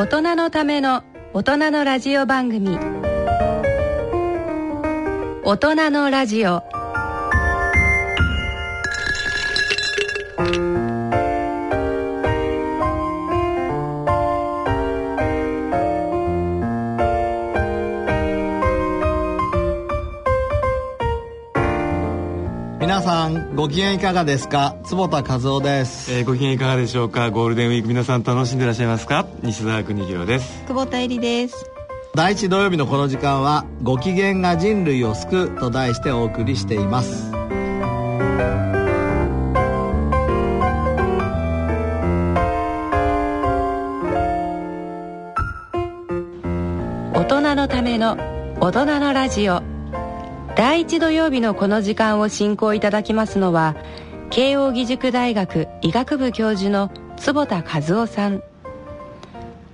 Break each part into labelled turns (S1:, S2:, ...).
S1: 大人のための大人のラジオ番組。大人のラジオ。
S2: 皆さんご機嫌いかがですか？坪田和夫です、
S3: えーご機嫌いかがでしょうか？ゴールデンウィーク皆さん楽しんでいらっしゃいますか？西澤邦弘です。
S4: 久保田恵里です。
S2: 第一土曜日のこの時間は「ご機嫌が人類を救う」と題してお送りしています。
S1: 大人のための大人のラジオ第一土曜日のこの時間を進行いただきますのは慶應義塾大学医学部教授の坪田和夫さん。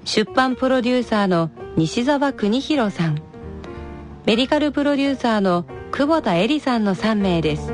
S1: 出版プロデューサーの西澤邦弘さん。メディカルプロデューサーの久保田恵里さんの3名です。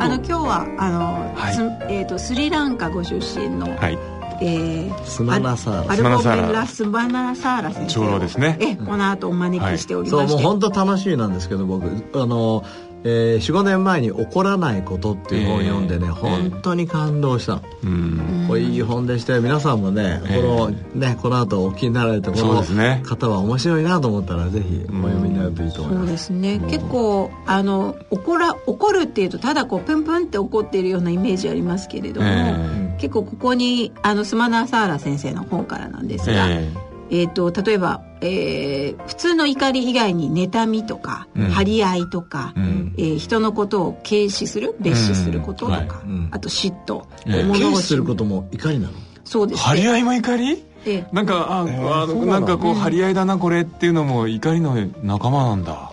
S4: あの今日はあの、
S3: はい。
S4: すえー、とスリランカご出身の、
S3: はい
S4: えー
S2: スマナサーラ
S4: アル
S3: スマナ
S4: ボベ
S3: サーラ
S4: ラスマナサーラ先生
S3: 長老ですね。
S4: えこの後お招きしており
S2: そう
S4: まして、
S2: もう本当楽しみなんですけど僕。あの、えー、45年前に「起こらないこと」っていう本を読んでね、
S3: えー
S2: 本当に感動したの、
S3: うん。
S2: これいい本でして皆さんもね、
S3: ええ
S2: このねこの後お聞きになられてこ
S3: そう
S2: の方は面白いなと思ったらぜひお読みになるといいと思い
S4: そう
S2: ます、
S4: ですね結構あの怒ら怒るっていうとただこうプンプンって怒っているようなイメージありますけれども、
S3: え
S4: 結構ここにあのスマナサーラ先生の本からなんですが、
S3: え
S4: えー、と例えば、えー普通の怒り以外に妬みとか、
S3: うん。
S4: 張り合いとか、
S3: うん
S4: えー人のことを軽視する蔑視することとか、
S3: うん。
S2: はい。うん。
S4: あと嫉妬、
S3: ええ。
S4: 物
S2: 軽
S4: を
S2: 視することも怒りなの？
S4: そうです。
S3: 張り合いも怒り
S4: ええ。
S3: なんかあ、あ
S2: そうなの？
S3: なんかこう張り合いだなこれっていうのも怒りの仲間なんだ。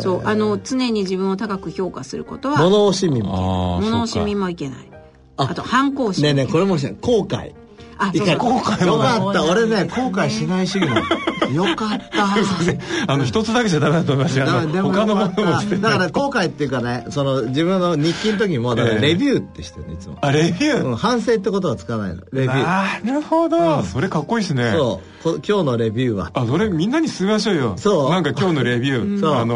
S4: そうあの常に自分を高く評価することは
S2: 物惜しみも。
S3: ああ
S4: 物惜しみ
S3: も
S4: もいけない。
S2: あ
S4: あと反抗心。
S2: ねえねえこれも後悔
S4: あそう
S2: 怒り
S4: そう
S3: 後悔も。
S2: よかった。俺ね後悔しない主義なのよかった。
S3: あの一つだけじゃダメだと思いますよ。あの
S2: だでも
S3: 他のものも
S2: だから後悔っていうかねその自分の日記の時もだから
S3: ええ。
S2: レビューってしてるのいつも、
S3: あレビュー？
S2: うん、反省ってことは使わないの。レビュー。
S3: なるほど、それかっこいいですね。
S2: そう。こ今日のレビューは。
S3: あそれみんなに進めましょうよ。
S2: そう。
S3: なんか今日のレビュー。
S2: そう。今日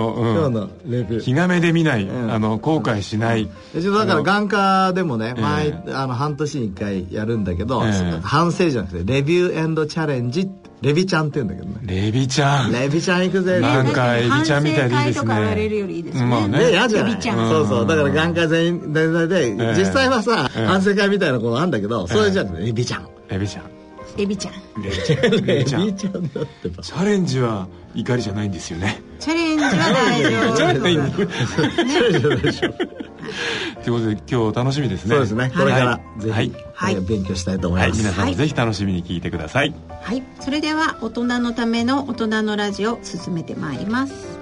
S2: のレビュー。
S3: 気がめで見ない、
S2: ん。
S3: あの後悔しない、
S2: だから眼科でもね
S3: ええ。
S2: 毎、あの半年に1回やるんだけど、
S3: ええ
S2: 反省じゃなくてレビューエンドチャレンジレビちゃんって言うんだけどね。
S3: レビちゃん。
S2: レビちゃん行くぜ。
S3: なんかエビちゃんみたいでいいですね。
S4: 反省会とか言われるよりいいですね。
S3: まあね。
S2: ね、嫌じゃない。
S4: レビちゃん。
S2: そうそう。だから眼科全員全体で、
S3: ええ。
S2: 実際はさ、
S3: ええ。
S2: 反省会みたいなことあるんだけど、それじゃなくてレビちゃん。
S3: レビちゃん
S4: エビちゃん。
S3: レビちゃん。レ
S2: レビちゃ
S3: ん
S2: んだってば。
S3: チャレンジは怒りじゃないんですよね。
S4: チャレンジは大丈夫。
S3: チャレンジ
S2: そうでしょ
S3: ということで今日楽しみですね。
S2: そうですね。これから、ぜひ、
S3: はい。
S2: 勉強したいと思い
S3: はい、
S2: ます、
S3: 皆さんもぜひ楽しみに聞いてください、
S4: はい。それでは大人のための大人のラジオ進めてまいります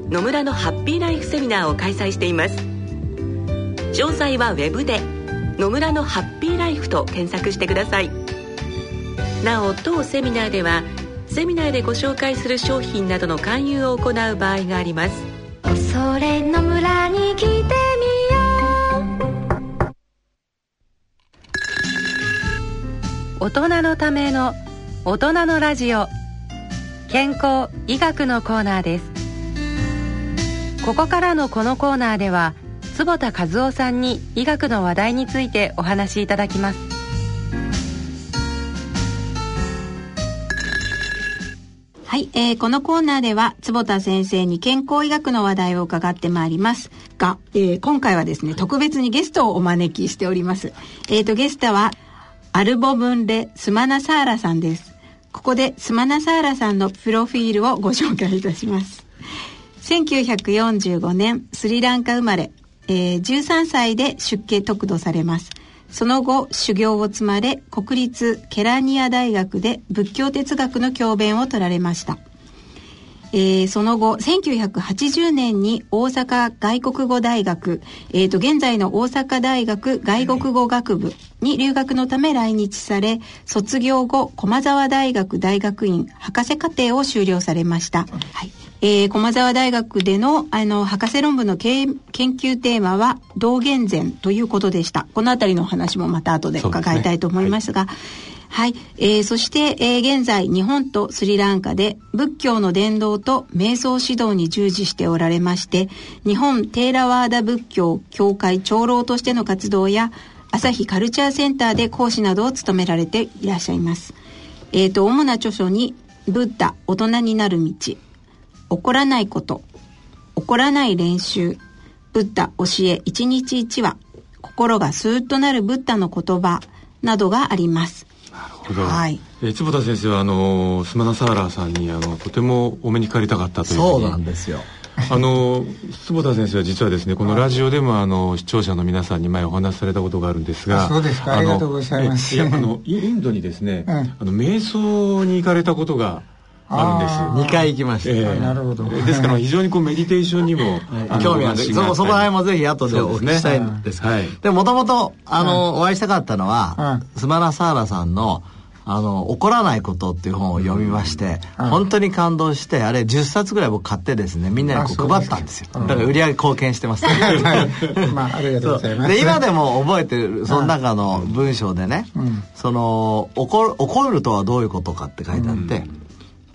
S5: 野村のハッピーライフセミナーを開催しています。詳細はウェブで野村のハッピーライフと検索してください。なお当セミナーではセミナーでご紹介する商品などの勧誘を行う場合があります。
S6: それの村に来てみよう。
S1: 大人のための大人のラジオ。健康医学のコーナーです。ここからのこのコーナーでは坪田和夫さんに医学の話題についてお話しいただきます。
S4: はい、えーこのコーナーでは坪田先生に健康医学の話題を伺ってまいります。が、えー今回はですね特別にゲストをお招きしております。えーとゲストはアルボブンレスマナサーラさんです。ここでスマナサーラさんのプロフィールをご紹介いたします。1945年スリランカ生まれ、えー13歳で出家得度されます。その後修行を積まれ国立ケラニア大学で仏教哲学の教鞭を取られました。えーその後1980年に大阪外国語大学、えーと現在の大阪大学外国語学部に留学のため来日され卒業後駒沢大学大学院博士課程を修了されました、はい。えー駒沢大学でのあの博士論文の研究テーマは道元禅ということでした。このあたりのお話もまた後で伺いたいと思いますがはい、はいえーそして、えー現在日本とスリランカで仏教の伝道と瞑想指導に従事しておられまして日本テーラワーダ仏教協会長老としての活動や朝日カルチャーセンターで講師などを務められていらっしゃいます。えーと主な著書に「ブッダ大人になる道」「怒らないこと」「怒らない練習」「ブッダ教え一日一話」「心がスーッとなるブッダの言葉」などがあります。
S3: なるほど、
S4: はい。
S3: えー坪田先生はあのスマナサーラーさんにあのとてもお目にかかりたかったというふうに。
S2: そうなんですよ。
S3: あの坪田先生は実はですねこのラジオでもあの視聴者の皆さんに前お話しされたことがあるんですが
S7: あそうですか。
S3: の
S7: ありがとうございます。
S3: えいやあのイインドにですね、
S7: うん。
S3: あの瞑想に行かれたことがあるんです
S7: あー
S2: 2回行きました、
S3: ええ。
S7: なるほど。
S3: ですから非常にこうメディテーションにも、
S2: 興味ある。そこそこら辺もぜひ後でお聞きしたいんですけど。
S3: はい。
S2: でもともとあの、お会いしたかったのは、
S7: う
S2: スマナサーラさんのあの怒らないことっていう本を読みまして、
S7: うん。
S2: 本当に感動してあれ10冊ぐらい僕買ってですねみんなにこ
S7: う
S2: 配ったんですよ。
S7: うん。
S2: だから売り上げ貢献してます、
S7: まあありがとうございます。
S2: で今でも覚えてるその中の文章でね、
S7: うん。
S2: その怒る怒るとはどういうことかって書いてあって、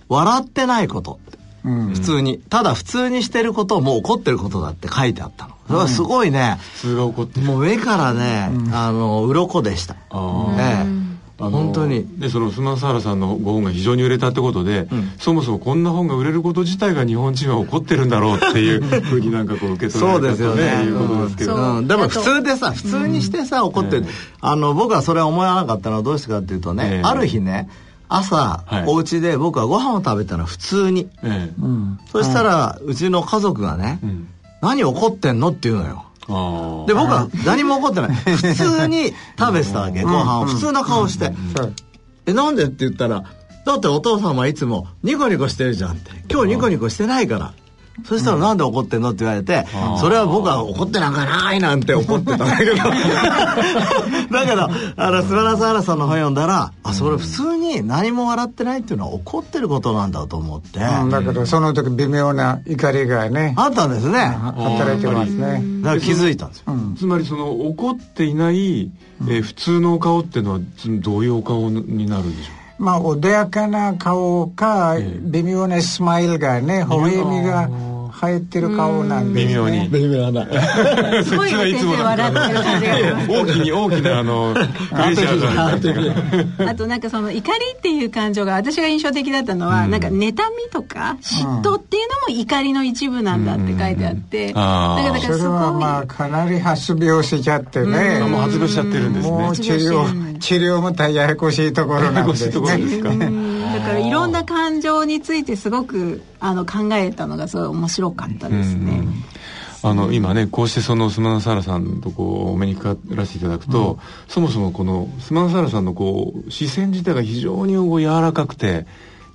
S2: 笑ってないこと。って
S7: うん。
S2: 普通に、ただ普通にしてることをもう怒ってることだって書いてあったの。それはすごいね、
S3: 普通が起こってる。
S2: もう目からね、あの鱗でした。
S3: あー。
S2: ええ。
S3: あの
S2: 本当に。
S3: でそのスマサーラさんのご本が非常に売れたってことで、そもそもこんな本が売れること自体が日本人は怒ってるんだろうっていうふうになんかこう受け取ら
S2: そう
S3: れたと、
S2: ですよね。
S3: いうことですけど、
S4: そう
S2: う。ん、でも普通でさ、普通にしてさ、怒ってる。あの、僕はそれは思わなかったのはどうしてかっていうとね、
S3: ええ。
S2: ある日ね、朝、
S3: はい
S2: お家で僕はご飯を食べたの普通に。
S3: ええ
S7: うん
S2: そしたら、うちの家族がね、
S3: うん
S2: 何怒ってんのって言うのよ。で、僕は何も怒ってない。普通に食べてたわけ、ご飯を。普通の顔して。え、なんでって言ったら、だってお父さんはいつもニコニコしてるじゃんって。今日ニコニコしてないから。そしたらなんで怒ってんの？って言われて、それは僕は怒ってなんかないなんて怒ってたんだけど。だけど、あの、スマラサーラさんの本読んだら、あ、それ普通に何も笑ってないっていうのは怒ってることなんだと思って、
S7: うんだけどその時微妙な怒りがね
S2: あったんですね。
S7: は働いてますね。
S2: だから気づいたんですよ。
S7: うん。
S3: つまりその怒っていない、えー普通のお顔っていうのはつどういうお顔になるんでしょ
S7: まあ穏やかな顔か
S3: ええ。
S7: 微妙なスマイルがね微笑みが入ってる顔なんですね。
S3: 微妙に。
S2: 微妙な。
S4: すごい先生笑ってる。感じが
S3: 大きに大きなあの プレッシャーがあ
S4: となんかその怒りっていう感情が私が印象的だったのは、なんか妬みとか嫉妬っていうのも怒りの一部なんだって書いてあって、
S3: あー。
S7: それ
S4: だからだからすごい
S7: はまあかなり発病しちゃってね。
S3: あもう発病しちゃってるんですね。
S7: もう治療治療も大変ややこしいところなんです
S3: ややこしいところです
S7: ね
S3: か
S4: らいろんな感情についてすごくあの考えたのがすごい面白かったですね。
S3: あの今ねこうしてそのスマナサーラさんとこうお目にかからせていただくと、そもそもこのスマナサーラさんのこう視線自体が非常にこう柔らかくて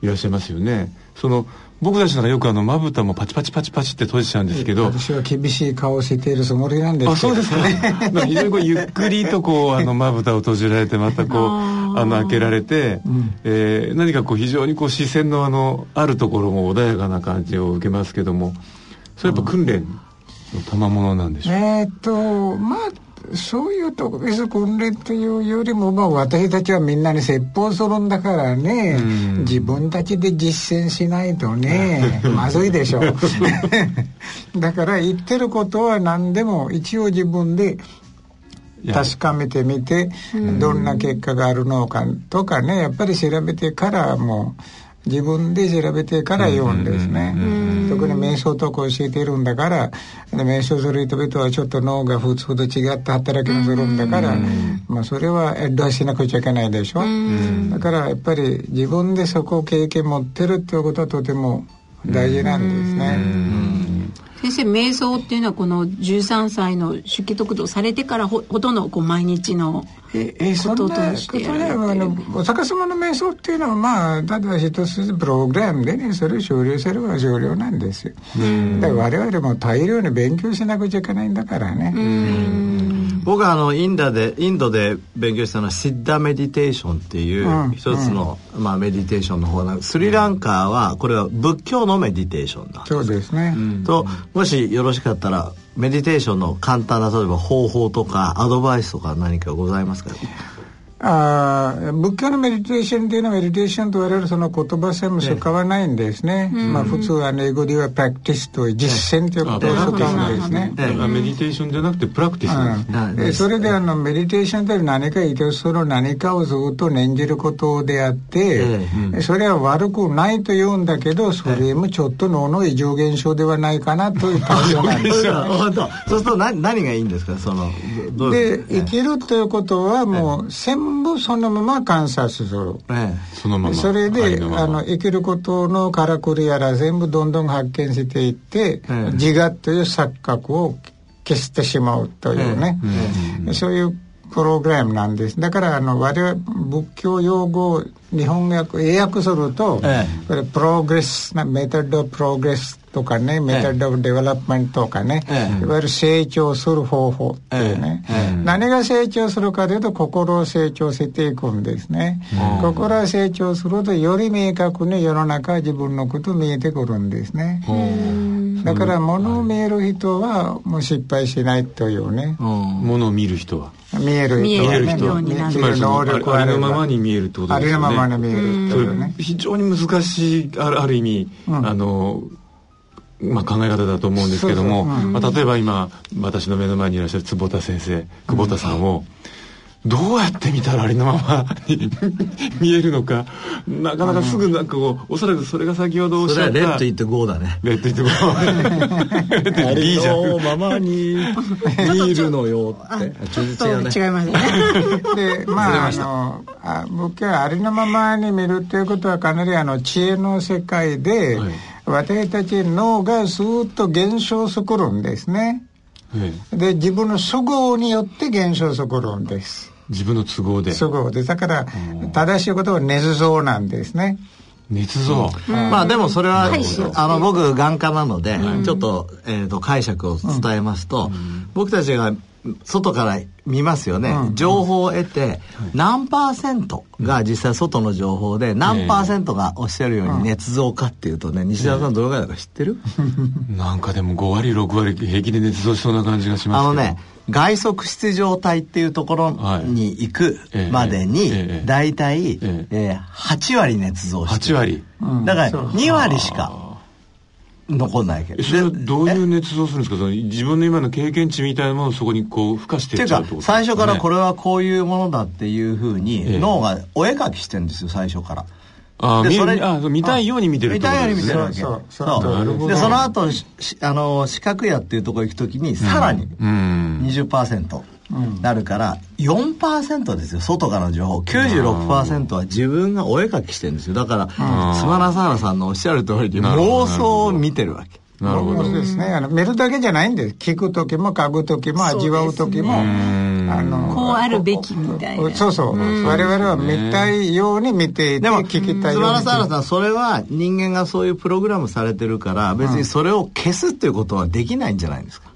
S3: いらっしゃいますよね。その僕たちならよくあのまぶたもパチパチパチパチって閉じちゃうんですけど
S7: 私は厳しい顔をしているつもりなんですけど。
S3: あそうですか。ね非常にこうゆっくりとこうあのまぶたを閉じられてまたこうあの開けられて、えー何かこう非常にこう視線のあのあるところも穏やかな感じを受けますけどもそれやっぱ訓練の賜物なんでしょう、
S7: えーっとまあそういう特別訓練というよりも、まあ、私たちはみんなに説法するんだからね、自分たちで実践しないとね まずいでしょ だから言ってることは何でも一応自分で確かめてみてどんな結果があるのかとかねやっぱり調べてからもう自分で調べてから言うんですね。特に瞑想とか教えてるんだからで瞑想する人々はちょっと脳が普通と違った働きをするんだからまあそれはエッドしなくちゃいけないでしょ。だからやっぱり自分でそこを経験持ってるっていうことはとても大事なんですね。
S4: 先生瞑想っていうのはこの13歳の出家得度されてからほほとんどこう毎日の
S7: ええ
S4: こ
S7: ことと
S4: してやられて
S7: あのお釈迦様の瞑想っていうのはまあただ一つプログラムでねそれを終了すれば終了なんですよ。だから我々も大量に勉強しなくちゃいけないんだからね
S2: 僕はあのインドでインドで勉強したのはシッダメディテーションっていう
S7: うん。
S2: 一つの、まあ、メディテーションの方なんですスリランカはこれは仏教のメディテーションだ。
S7: そうですね、
S2: ともしよろしかったらメディテーションの簡単な例えば方法とかアドバイスとか何かございますか？
S7: あー仏教のメディテーションっていうのはメディテーションと我々その言葉さえも使わないんですね、まあ普通は英語ではプラクティスという実践ということを使うんですね、
S3: メディテーションじゃなくてプラクティスなん。です。
S7: それであのメディテーションって何かいいとその何かをずっと念じることであって、それは悪くないと言うんだけどそれもちょっと脳の異常現象ではないかなという対象なんです。よ
S2: 本当。そうすると何何がいいんですか？そのどどういう
S7: で生きるということはもう全部そのまま観察する。
S2: え
S3: そのまま。
S7: それで
S3: のまま。
S7: あの生きることのからくりやら全部どんどん発見していって、
S2: ええ。
S7: 自我という錯覚を消してしまうというね、そういうプログラムなんです。だからあの我々仏教用語を日本語訳英訳すると、
S2: え
S7: これ progress な method progress とかね method development とかね、
S2: ええ。
S7: いわゆる成長する方法っていうね、
S2: ええ。
S7: 何が成長するかというと心を成長していくんですね、心が成長するとより明確に世の中自分のこと見えてくるんですね。だから物を見える人はもう失敗しないというね。
S2: うん。
S3: ものを見る人は。
S7: 見える人はね。
S3: 見える人は
S7: 見える
S3: つまりその
S7: 能力
S3: ありのままに見えるってこと
S7: あ
S3: ですよね。
S7: りのままに見えると
S3: それ
S7: いうね
S3: 非常に難しいあるある意味、
S7: うん。
S3: あのまあ、考え方だと思うんですけどもまあ、例えば今私の目の前にいらっしゃる坪田先生久保田さんを、どうやって見たらありのままに 見えるのかなかなかすぐなんかこうおそらくそれが先ほどおっ
S2: それ
S3: しゃった
S2: はレッドイットゴーだね。
S3: レッドイットゴー。
S2: あ
S3: B じゃん
S2: ままに見るのよって。全然違うね。
S4: 違いますね。
S7: でまああのあ僕はありのままに見るということはかなりあの知恵の世界で、
S3: はい
S7: 私たち脳がスーッと現象するんですね。
S3: ええ。
S7: で自分の都合によって現象するんです。
S3: 自分の都合で。
S7: 都合で。だから正しいことは捏造なんですね。
S3: 捏造、
S2: まあでもそれは、あの僕眼科なので、ちょっと,、えー、と解釈を伝えますと、僕たちが外から見ますよね、情報を得て、何パーセントが実際外の情報で何パーセントがおっしゃるように捏造かっていうとね西田さんどれぐらいだか知ってる、
S3: なんかでも5割6割平気で捏造しそうな感じがします
S2: あのね外側出場体っていうところに行くまでに
S3: ええ。
S2: 大体、
S3: ええ。
S2: えー8割捏造して
S3: 8割。
S2: だから2割しか残んないけど。
S3: えそれは
S2: で
S3: どういう捏造するんですか？その自分の今の経験値みたいなものをそこにこう付加して
S2: い
S3: っちゃうってこと
S2: 最初からこ
S3: れ
S2: れはこういうものだっていうふう
S3: ええ。
S2: に脳がお絵描きしてるんですよ最初から。
S3: あ
S2: それ
S3: あ見たいように見てるってこと
S2: 見たいように
S3: ですね
S2: 見てるわけ。
S7: そう
S2: でその後あの四角屋っていうところ行くときにさらに
S3: うん。
S2: 20%なるから4%ですよ外からの情報。96%は自分がお絵描きしてるんですよ。だから島田沙原さんのおっしゃる通りに
S3: なるほど
S2: 妄想を見てるわけ。
S7: そう
S3: なるほど。
S7: ですね。あの見るだけじゃないんです。聞く時も嗅ぐ時も味わう時もああの
S4: こうあるべきみたいな。
S7: そうそう、我々は見たいように見ていて
S2: でも、
S7: 聞きたい
S2: 菅
S7: ように。
S2: 原さんさん、それは人間がそういうプログラムされてるから、別にそれを消すっていうことはできないんじゃないですか？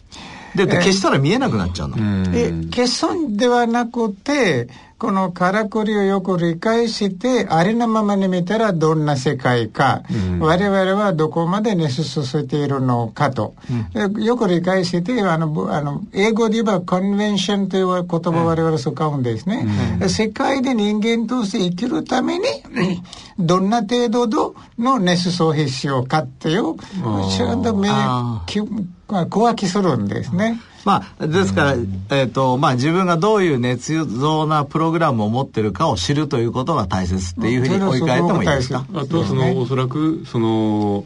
S2: だって消したら見えなくなっちゃうの。
S7: え消すんではなくてこのからくりをよく理解してありのままに見たらどんな世界か、我々はどこまで寝進せているのかと、でよく理解してあのぶあの英語で言えばコンベンションという言葉を我々使うんですね、世界で人間として生きるためにどんな程度の寝進必要かっていうちゃんと目
S2: あ
S7: き小分けするんですね。
S2: まあ、ですから、えっ、と、まあ自分がどういう捏造なプログラムを持ってるかを知るということが大切っていうふうに置き換えてもいいですか？
S3: あとそのおそらくその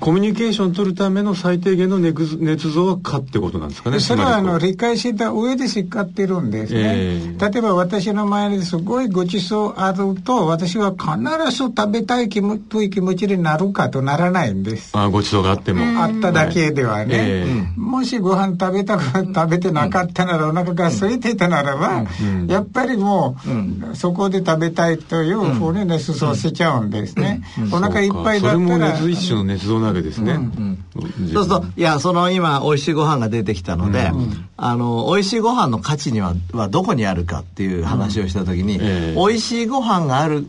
S3: コミュニケーションを取るための最低限の捏捏造は可ってことなんですかね
S7: それはあの理解した上で叱ってるんですね、
S3: ええ。
S7: 例えば私の前にすごいごちそうあると私は必ず食べたい気もという気持ちになるかとならないんです。
S3: あごちそうがあっても、
S7: あっただけではね、
S3: ええ。
S7: もしご飯食べたく食べてなかったなら、お腹が空いていたならば、やっぱりもう、そこで食べたいというふうにね進せちゃうんですね、お腹いっぱいだ
S3: それも
S7: ったら
S3: 捏一種の捏造なわけですね、
S2: そうすると、いや、その今、美味しいご飯が出てきたので、あの、美味しいご飯の価値には、はどこにあるかっていう話をしたときに、
S3: ええ。
S2: 美味しいご飯がある、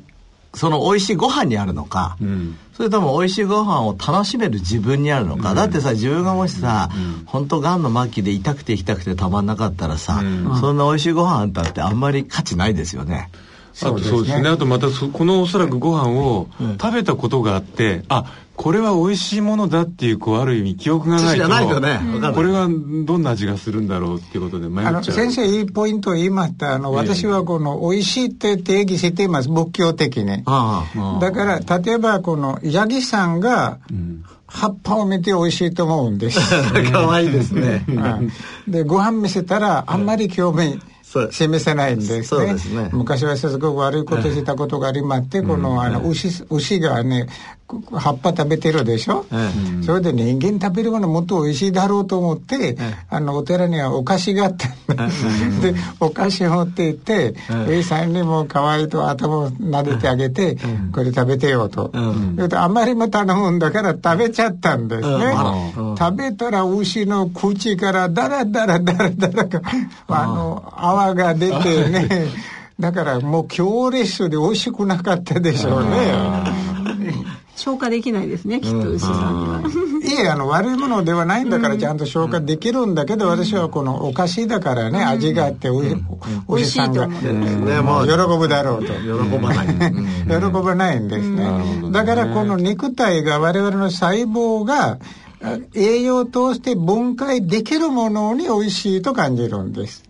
S2: その美味しいご飯にあるのか、
S3: ん。
S2: それとも美味しいご飯を楽しめる自分にあるのか、だってさ、自分がもしさ、本当がんの末期で痛くて痛くてたまんなかったらさ、そんな美味しいご飯あったってあんまり価値ないですよね。
S3: あとそうですね。あとまたそこのおそらくご飯を食べたことがあって、あこれは美味しいものだっていうこうある意味記憶がないと
S2: ないとね
S3: これはどんな味がするんだろうっていうことで迷っちゃう。
S7: あの先生いいポイントを言いました。あの、私はこの美味しいって定義しています。仏教的に。
S2: ああ
S7: だから例えばこのヤギさんが葉っぱを見て美味しいと思うんです、
S2: かわいいですね。
S7: はいでご飯見せたらあんまり興味示せないんですね。
S2: すね。
S7: 昔はすごく悪いことしたことがありまして、このあの牛牛がね葉っぱ食べてるでしょ、
S2: え
S7: それで人間食べるものもっと美味しいだろうと思って、あのお寺にはお菓子があったん ででお菓子を持って行って「A さんにも可愛いと頭を撫でてあげて、これ食べてよ」と、言うとあまりも頼むんだから食べちゃったんですね、食べたら牛の口からダラダラダラダラがあの泡が出てね。だからもう強烈で美味しくなかったでしょうね。
S4: 消化できないですねきっと牛さんには、
S7: いえあの悪いものではないんだからちゃんと消化できるんだけど、私はこのお菓子だからね、味があっておい、お
S4: 美味しい
S7: ん
S4: 思
S7: う。
S2: もう
S7: 喜ぶだろうと。
S2: 喜ばない。
S7: 喜ばないんですね。だからこの肉体が我々の細胞があ栄養として分解できるものに美味しいと感じるんです。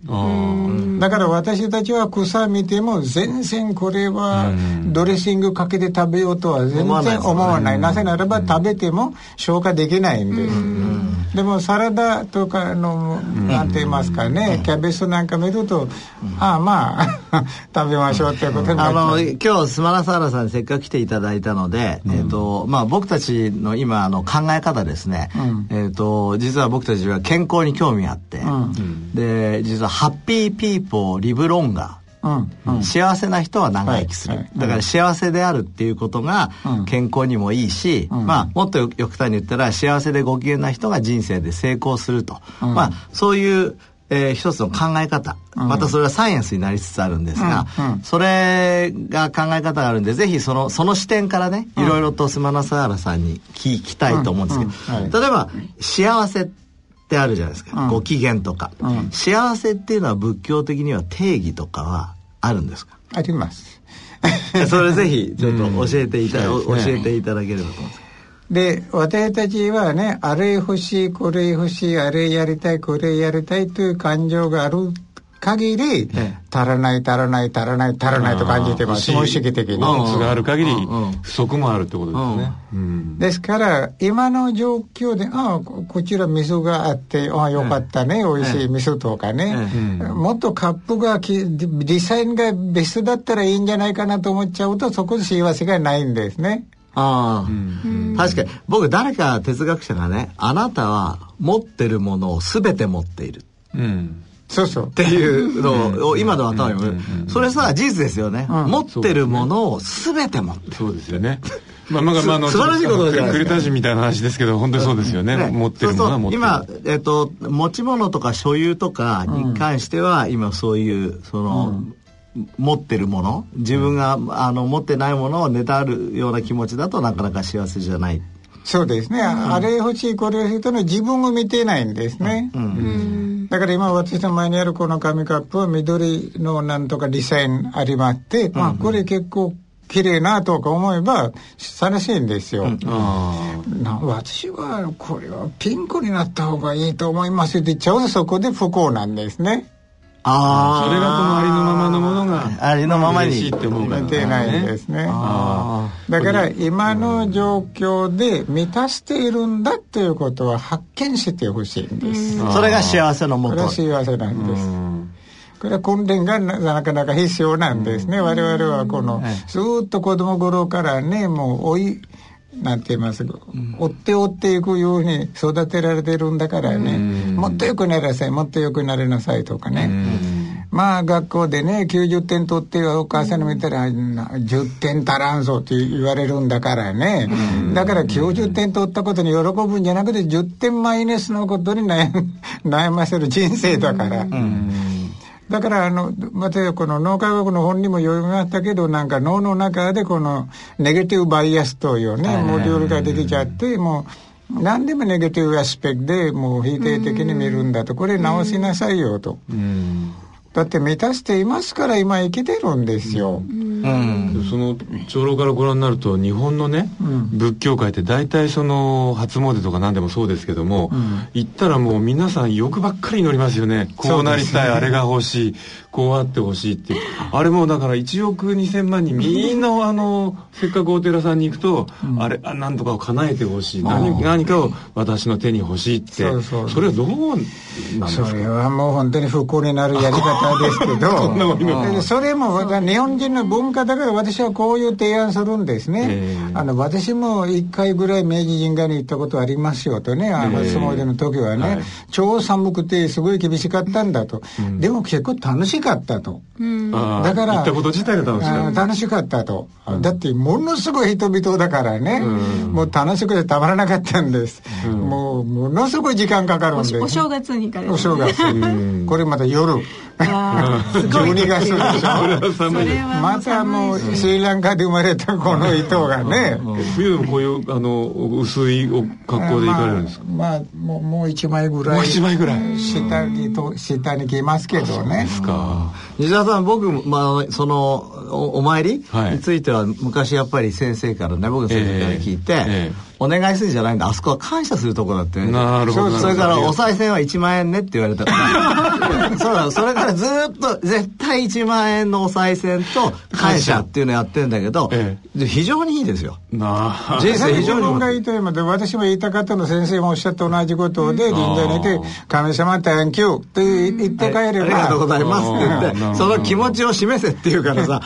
S7: だから私たちは草見ても全然これはドレッシングかけて食べようとは全然
S2: 思わない。
S7: なぜならば食べても消化できないんです。でもサラダとかの、なんて言いますかね、キャベツなんか見ると、ああまあ、食べましょうっていうことにな
S2: あ
S7: っちゃう。
S2: の、今日、スマラサーラさんにせっかく来ていただいたので、えっ、と、まあ僕たちの今、あの、考え方ですね。えっ、と、実は僕たちは健康に興味あって、で、実はハッピーピーポーリブロンガー。
S7: うん。
S2: 幸せな人は長生きする、
S7: はいはい。
S2: だから幸せであるっていうことが
S7: うん。
S2: 健康にもいいし、まあもっと極端に言ったら幸せでご機嫌な人が人生で成功すると、まあそういう、えー一つの考え方、またそれはサイエンスになりつつあるんですが、
S7: うんうん。
S2: それが考え方があるんでぜひそのその視点からねいろいろとスマナサーラさんに聞きたいと思うんですけど、
S7: うんうん
S2: 例えば幸せってあるじゃないですか、
S7: うん。
S2: ご機嫌とか、
S7: うん。
S2: 幸せっていうのは仏教的には定義とかはあるんですか？
S7: あります。
S2: それぜひちょっと教えていた教えていただければと思います。
S7: で、私たちはね、あれ欲しい、これ欲しい、あれやりたい、これやりたいという感情がある限り、
S2: え
S7: 足らない、足らない、足らない、足らないと感じてます。無意識的に。
S3: マンツがある限り
S2: うんうん。
S3: 不足もあるってことですね、うん。
S7: ですから、今の状況で、ああ、ここちら水があって、ああ、よかったね、美味しい水とかね。もっとカップがき、デデザインがベストだったらいいんじゃないかなと思っちゃうと、そこで幸せがないんですね。
S2: ああ、確かに。僕誰か哲学者がねあなたは持ってるものを全て持っている。
S3: うん。
S7: そうそう。
S2: っていうのを今の頭にそれさ事実ですよね、持ってるものを全て持って
S3: そうですよね。まあまあまあ、あの
S2: 素晴らしいことじゃない
S3: クレタ人みたいな話ですけど本当にそうですよね、持ってるものは持ってる。
S2: 今、えっと、持ち物とか所有とかに関しては、今そういうその、持ってるもの自分が、あの持ってないものを妬るような気持ちだとなかなか幸せじゃない。
S7: そうですね、あれ欲しいこれ欲しいというのは自分を見てないんですね、だから今私の前にあるこの紙カップは緑のなんとかデザインありまして、まあこれ結構綺麗なとか思えば楽しいんですよ、うん、な私はこれはピンクになった方がいいと思いますって言っちゃうとそこで不幸なんですね
S3: ああそれがこのありのままのものが
S2: ありのままに。
S3: って思うから、
S7: ね、てないんですねだから今の状況で満たしているんだということは発見してほしいんです。
S2: それが幸せのもと。
S7: これは幸せなんです。これは訓練がなかなか必要なんですね。我々はこの、ずっと子供頃からね、もう追い、なんて言いますか、追って追っていくように育てられてるんだからね、もっと良くなりなさい、もっと良くなりなさいとかね。まあ学校でね90点取ってお母さんの見たら10点足らんぞって言われるんだからね。だから90点取ったことに喜ぶんじゃなくて10点マイナスのことに悩悩ませる人生だから。だからあのまたこの脳科学の本にも読みましたけどなんか脳の中でこのネガティブバイアスというねモデュールができちゃってもう何でもネガティブアスペクトでもう否定的に見るんだとこれ直しなさいよと。だって満たしていますから今生きてるんですよ。うん。
S3: うん、その長老からご覧になると日本のね、うん、仏教界って大体その初詣とか何でもそうですけども、うん、行ったらもう皆さん欲ばっかり祈りますよね。こうなりたい、ね、あれが欲しいこうあってほしいって。いうあれもだから1億2000万人みんなあのせっかくお寺さんに行くと、あれあ何とかを叶えてほしい。何何かを私の手に欲しいって。それはどうなんですか？
S7: それはもう本当に不幸になるやり方ですけど。それも日本人の文化だから私はこういう提案するんですね、あの私も1回ぐらい明治神宮に行ったことありますよとね。あの相撲での時はね、はい、超寒くてすごい厳しかったんだと、うん、でも結構楽しかったと、
S3: うん、だから行ったこと自体が楽しかった。
S7: 楽しかったと、うん、だってものすごい人々だからね、もう楽しくてたまらなかったんです、もうものすごい時間かかるんで。
S4: お正月に行かれ
S7: るお正月これまた夜。12 月でしょ。またもうスリランカで生まれたこの糸がね。
S3: 冬でもこういうあの薄い格好で行かれるんですか？
S7: まあもうもう1枚ぐらい。
S3: もう1枚ぐらい。
S7: 下にと下に来ますけどね。
S3: ですか。
S2: 西田さん僕、まあ、そのお参りについては昔やっぱり先生からね僕の先生から聞いて、えーえーお願いするんじゃないんだ。あそこは感謝するとこだって
S3: なるほど。
S2: それからお賽銭は1万円ねって言われた。か らそうそれからずっと絶対1万円のお賽銭と感謝っていうのやってんだけど、ええ、非常にいいですよ。
S3: な
S7: あ。人生非常にが言いたいまで私も言いたかったの先生もおっしゃって同じことで臨座にいて「神様 Thank you」って言って帰れば、
S2: ありがとうございますって言ってその気持ちを示せっていうからさ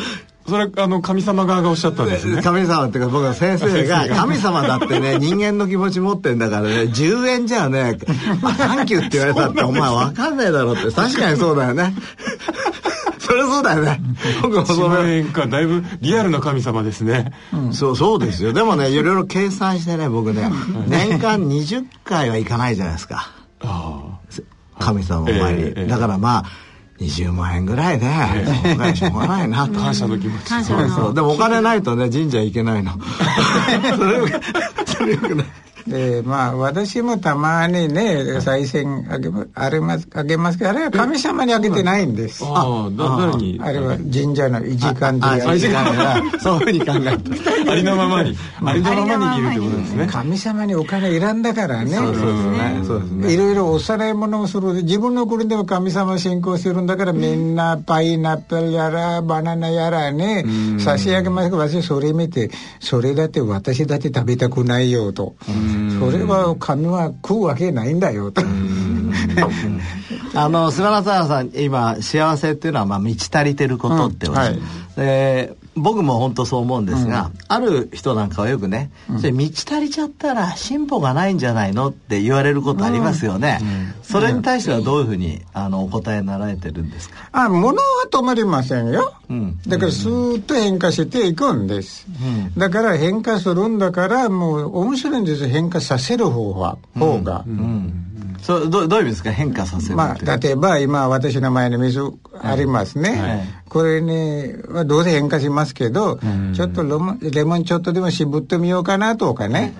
S3: それあの神様側がおっしゃったんですね。
S2: 神様っていうか僕は先生が神様だってね 人間の気持ち持ってんだからね10円じゃね「サンキュー」って言われたってお前分かんないだろって。確かにそうだよね。そりゃそうだよね。
S3: 僕もその。円かだいぶリアルな神様ですね、
S2: うん、そうそうですよ。でもねいろいろ計算してね僕ね年間20回は行かないじゃないですか。神様お参り、えーえー、だからまあ20万円ぐらいで、ね、しょうがないなと。
S3: 感謝の気持ち。
S2: そうそう。でもお金ないとね神社行けないの。それそれよくない
S7: でまあ私もたまにね再銭あげあれますあげますけどあれは神様にあげてないんです。
S3: ああ誰に？
S7: あれは神社の維持管理
S2: や維持管理そういうふうに考え
S3: てありのままにありのままにいるってことですね。
S7: 神様にお金いらんだからね。そうですね。いろいろおさらい物をする自分の国でも神様信仰してるんだからみんなパイナップルやらバナナやらね差し上げますけど私それ見てそれだって私だって食べたくないよと。それは神は食うわけないんだよと。
S2: あの菅原さん今幸せっていうのはまあ満ち足りてることっておっしゃる、うん。はい、で僕も本当そう思うんですが、ある人なんかはよくね、それ満ち足りちゃったら進歩がないんじゃないのって言われることありますよね、それに対してはどういうふうにあのお答えになられてるんですか？
S7: あ物は止まりませんよ、
S2: ん。
S7: だからスーッと変化していくんです、だから変化するんだからもう面白いんですよ。変化させる方は。方が、
S2: そうどどういう意味ですか？変化させる
S7: ま
S2: って
S7: あ、例えば今私の前に水ありますね、これね、まあ、どうせ変化しますけど、ちょっとレモンレモンちょっとでも絞ってみようかなとかね、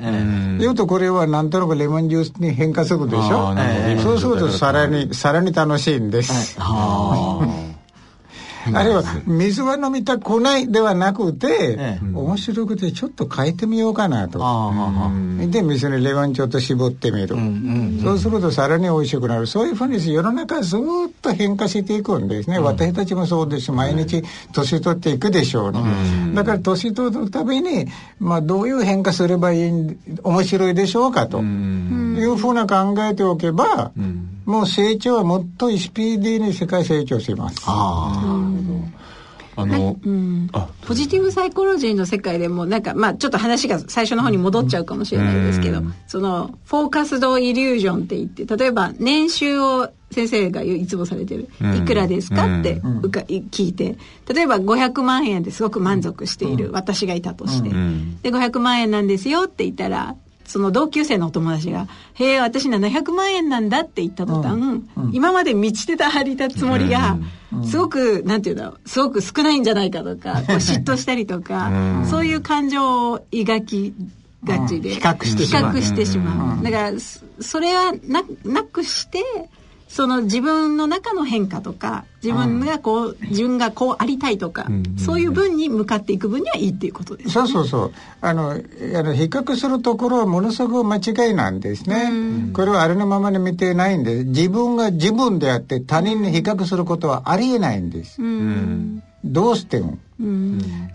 S7: 言うとこれはなんとなくレモンジュースに変化するでしょ？そうするとさらにさらに楽しいんです、あるいは水は飲みたくないではなくて、
S2: え
S7: 面白くてちょっと変えてみようかなと。で水にレモンちょっと絞ってみる、そうするとさらに美味しくなる。そういうふうに世の中はずっと変化していくんですね、私たちもそうですし毎日年取っていくでしょうね、だから年取るたびに、まあ、どういう変化すればいい面白いでしょうかと、いうふうな考えておけば、もう成長はもっとスピーディーに世界成長します。
S3: あの、あ
S4: ポジティブサイコロジーの世界でもなんかまあちょっと話が最初の方に戻っちゃうかもしれないですけど、そのフォーカスドイリュージョンって言って例えば年収を先生がいつもされてる、いくらですかってうか聞いて。例えば500万円ですごく満足している私がいたとして、で500万円なんですよって言ったらその同級生のお友達が「へえ私700万円なんだ」って言った途端、今まで満ちてた張りたつもりが、すごくなんていうんだろうすごく少ないんじゃないかとか こう嫉妬したりとか、そういう感情を抱きがちで、
S2: 比較してしまう。
S4: だからそそれはななくしてその自分の中の変化とか自分がこう、自分がこうありたいとか、そういう分に向かっていく分にはいいっていうことです、ね、
S7: そうそうそう。あのあの比較するところはものすごく間違いなんですね、これはありのままに見てないんで自分が自分であって他人に比較することはありえないんです、どうしても、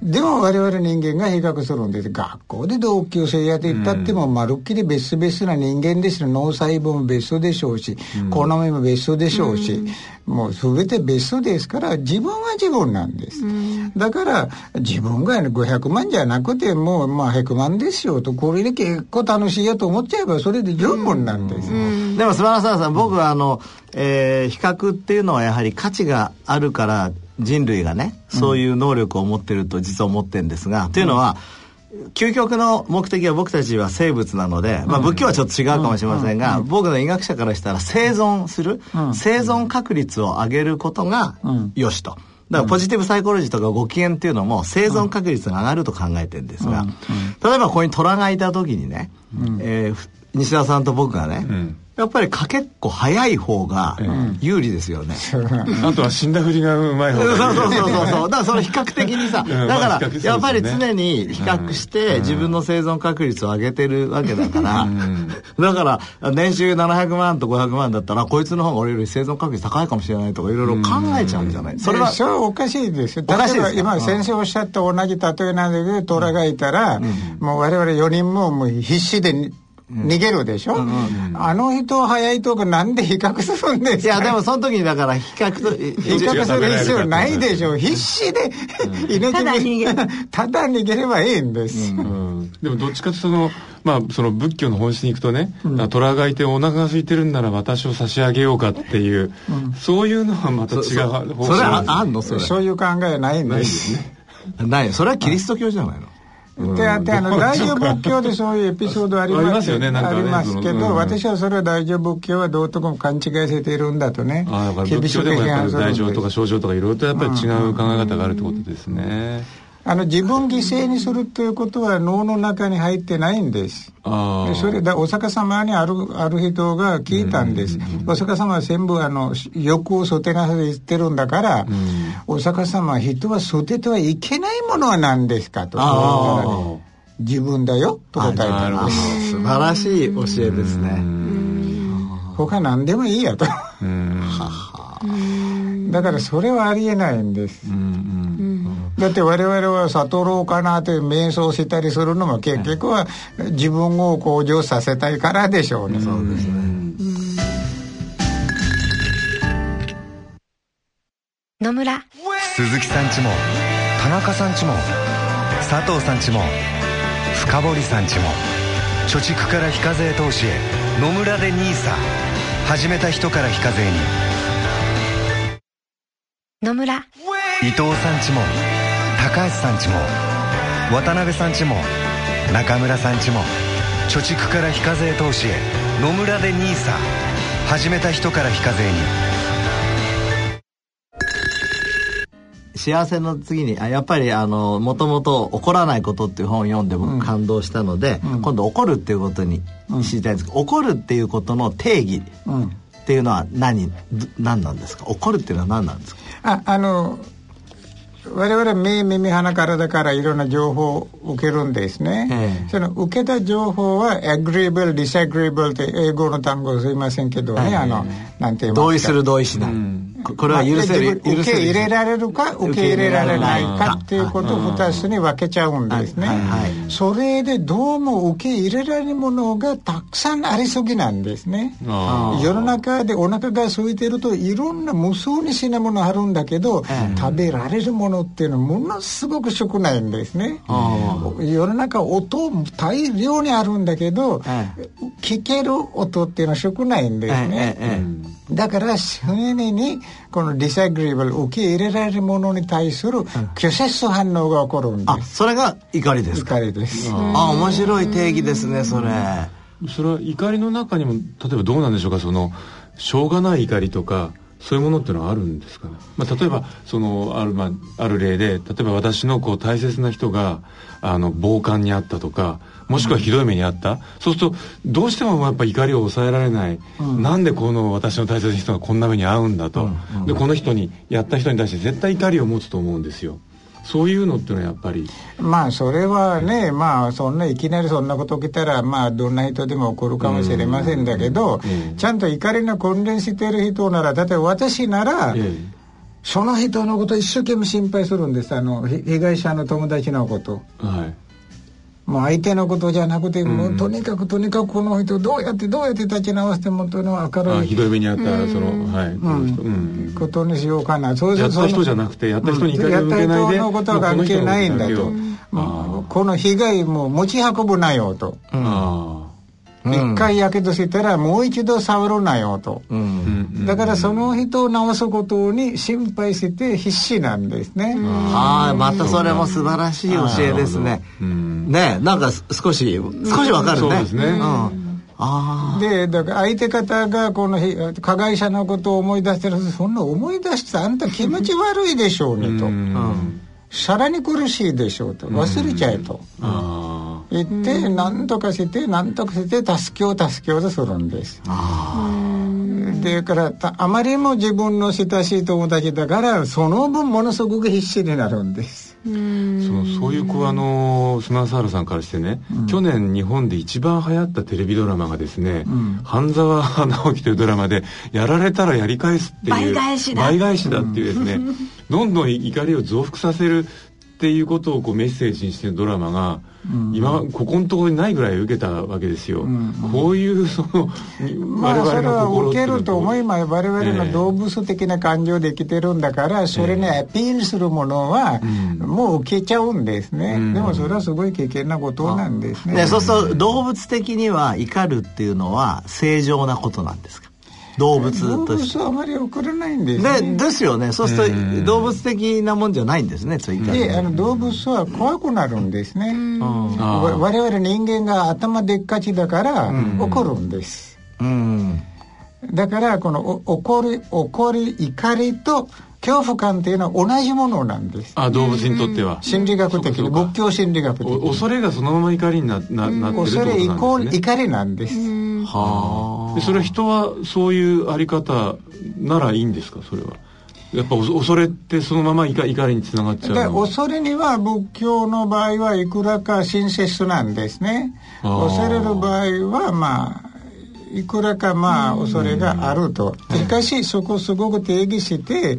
S7: でも我々人間が比較するんです学校で同級生やって言ったってもまるっきり別々な人間ですよ脳細胞も別途でしょうし、好みも別途でしょうし、もう全て別途ですから自分は自分なんです、だから自分が500万じゃなくてもうまあ100万ですよとこれで結構楽しいやと思っちゃえばそれで十分なんです、
S2: でも、スバラサさん、僕は、あの、えー比較っていうのはやはり価値があるから、人類がね、そういう能力を持ってると実は思ってるんですが、というのは、究極の目的は僕たちは生物なので、まあ仏教はちょっと違うかもしれませんが、僕の医学者からしたら生存する、生存確率を上げることが良しと。だからポジティブサイコロジーとかご機嫌っていうのも生存確率が上がると考えてるんですが、例えばここに虎がいた時にね、えーふ西田さんと僕がね、やっぱりかけっこ早い方が有利ですよね。
S3: あとは死んだふりがうまい方
S2: そう
S3: が
S2: そうそうそう。そう。だからその比較的にさ、
S3: うですね
S2: からやっぱり常に比較して自分の生存確率を上げてるわけだから、だから年収700万と500万だったらこいつの方が俺より生存確率高いかもしれないとかいろいろ考えちゃうんじゃない？それは
S7: それはおかしいですよ。
S2: おかし
S7: 今先生おっしゃった同じ例えなんだけど、虎がいたら、もう我々4人ももう必死でに逃げるでしょ、あの人は早いとかなんで比較するんですか？
S2: いやでもその時にだから比較と、
S7: 比較する必要ないでしょ？必死で命
S4: ただ逃げる。
S7: ただ逃げればいいんです、
S3: うん。でもどっちかというとそのまあその仏教の本質に行くとね、虎がいてお腹が空いてるんなら私を差し上げようかっていう、そういうのはまた違う方
S2: それは
S3: 針
S2: あんの？それ。
S7: そういう考えないんです
S2: ない。それはキリスト教じゃないの。
S7: であってあの大乗仏教でそういうエピソードあります。
S3: ありますよね
S7: ありますけど、私はそれは大乗仏教はどうとも勘違いせているんだとね。
S3: ああだから仏教でもやっぱり大乗とか小乗とかいろいろとやっぱり違う考え方があるってことですね。
S7: あの自分犠牲にするということは脳の中に入ってないんです。
S3: ああ。
S7: それでお釈迦様にあるある人が聞いたんです、お釈迦様は全部あの欲を捨てなさいってるんだから、お釈迦様は人は捨ててはいけないものは何ですかと。自分だよと答えたんです
S2: 素晴らしい教えですね。
S7: 他何でもいいやと。
S3: うん。
S7: だからそれはありえないんです、だって我々は悟ろうかなって瞑想したりするのも結局は自分を向上させたいからでしょうね、そうですね
S6: 野村。
S8: 鈴木さんちも田中さんちも佐藤さんちも深堀さんちも貯蓄から非課税投資へ野村で NISA 始めた人から非課税に。
S6: 野村。
S8: 伊藤さんちも高橋さんちも渡辺さんちも中村さんちも貯蓄から非課税投資へ野村で NISA 始めた人から非課税に。
S2: 幸せの次にあやっぱりあのもともと「怒らないこと」っていう本を読んで僕感動したので、今度怒るっていうことに知りたいんですけど、怒るっていうことの定義っていうのは何何なんですか？怒るっていうのは何なんですか？
S7: ああの我々目耳鼻体からいろんな情報を受けるんですね、
S2: ええ。
S7: その受けた情報は agreeable disagreeable って英語の単語すいませんけどね、あのなんて言いますか。
S2: 同意する同意しない、ここれは許せる
S7: まあ受け入れられるか受け入れられないかっていうことを2つに分けちゃうんですね、
S2: はいはい
S7: それでどうも受け入れられるものがたくさんありすぎなんですね。
S3: あ
S7: 世の中でお腹が空いてるといろんな無数に品物あるんだけど、食べられるものっていうのはものすごく少ないんですね。世の中音大量にあるんだけど、
S2: え
S7: 聞ける音っていうのは少ないんですね、だから常にこのディサグリーブル受け入れられるものに対する拒絶反応が起こるんで
S2: あ
S7: す
S2: それが怒りですか
S7: 怒りです
S2: あ面白い定義ですねそれ、
S3: それは怒りの中にも例えばどうなんでしょうかそのしょうがない怒りとかそういうものっていうのはあるんですかね、まあ、例えばそのある,、まあ、ある例で例えば私のこう大切な人があの暴漢にあったとかもしくはひどい目にあった、そうするとどうしてもやっぱ怒りを抑えられない、なんでこの私の大切な人がこんな目に遭うんだと、でこの人にやった人に対して絶対怒りを持つと思うんですよ。そういうのっていうのはやっぱり。
S7: まあそれはねまあそんないきなりそんなこと起きたらまあどんな人でも起こるかもしれませんだけど、ちゃんと怒りの訓練してる人なら例えば私なら、
S3: ええ。
S7: その人のこと一生懸命心配するんです。あのひ被害者の友達のこと。
S3: はい
S7: もう相手のことじゃなくて、もうとにかくとにかくこの人どうやってどうやって立ち直してもというのは明るい。
S3: あひどい目にあったそのはいうん。
S7: ことにしようかな。そう
S3: やった人じゃなくてやった人に怒りを向けないで
S7: やった人のことは関係ないんだと。
S3: この
S7: 被害も持ち運ぶなよと。
S3: あ
S7: 一回やけどしたらもう一度触るなよと。
S3: あうん。
S7: だからその人を治すことに心配して必死なんですね。
S2: ああまたそれも素晴らしい教えですね。
S3: うん。
S2: ねなんか少し少しわかるね。
S3: そうですね。
S2: うん。あ
S7: でだから相手方がこのひ加害者のことを思い出してるそんな思い出してあんた気持ち悪いでしょうねと。
S3: うん。
S7: さらに苦しいでしょうと。忘れちゃえと。
S3: あ
S7: 言って何とかして何とかして助けよう助けようとするんです。でからたあまりにも自分の親しい友達だからその分ものすごく必死になるんです。
S3: あそのそういうこうあの菅原さんからしてね、去年日本で一番流行ったテレビドラマがですね「半沢直樹」というドラマでやられたらやり返すっていう
S4: 倍返しだ。
S3: 倍返しだっていうですね、どんどん怒りを増幅させるっていうことをこうメッセージにしてるドラマが、今ここのところにないぐらい受けたわけですよ、こういうその
S7: まあそれは受けると思い
S3: ま
S7: 我々の動物的な感情で生きてるんだからそれにアピールするものはもう受けちゃうんですね、でもそれはすごい危険なことなんですね。
S2: そうすると動物的には怒るっていうのは正常なことなんですか？動物
S7: 動
S2: として。
S7: 物はあまり送らないんです
S2: で
S7: ね
S2: ですよね。そうすると動物的なもんじゃないんですねそういった
S7: であの動物は怖くなるんですね、わ我々人間が頭でっかちだから怒るんです、
S2: うん。
S7: だからこのお怒り怒り怒りと恐怖感っていうのは同じものなんです。
S3: あ動物にとっては、
S7: 心理学的に仏教心理学的
S3: 恐れがそのまま怒りになななってるって
S7: 恐れイコ
S3: ことなんですね。
S7: ール怒りなんです、
S2: は
S3: でそれは人はそういうあり方ならいいんですか？それは。やっぱお恐れってそのまま怒怒りにつながっちゃう
S7: で恐れには仏教の場合はいくらか親切なんですね。恐れる場合はまあいくらかまあ恐れがあると。しかしそこをすごく定義して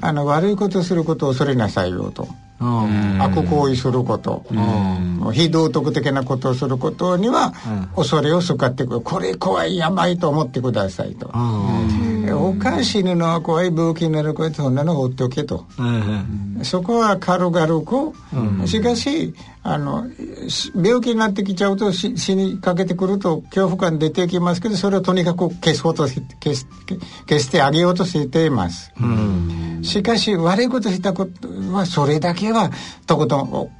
S7: あの悪いことすることを恐れなさいよと悪行為すること。非道徳的なことをすることには恐れを使ってくる。これ怖いやばいと思ってくださいと他死ぬのは怖い病気になる怖いそんなの放っておけと、そこは軽々く、しかしあの病気になってきちゃうと死にかけてくると恐怖感出てきますけどそれをとにかく消そうと消し消してあげようとしています、しかし悪いことしたことはそれだけはとことん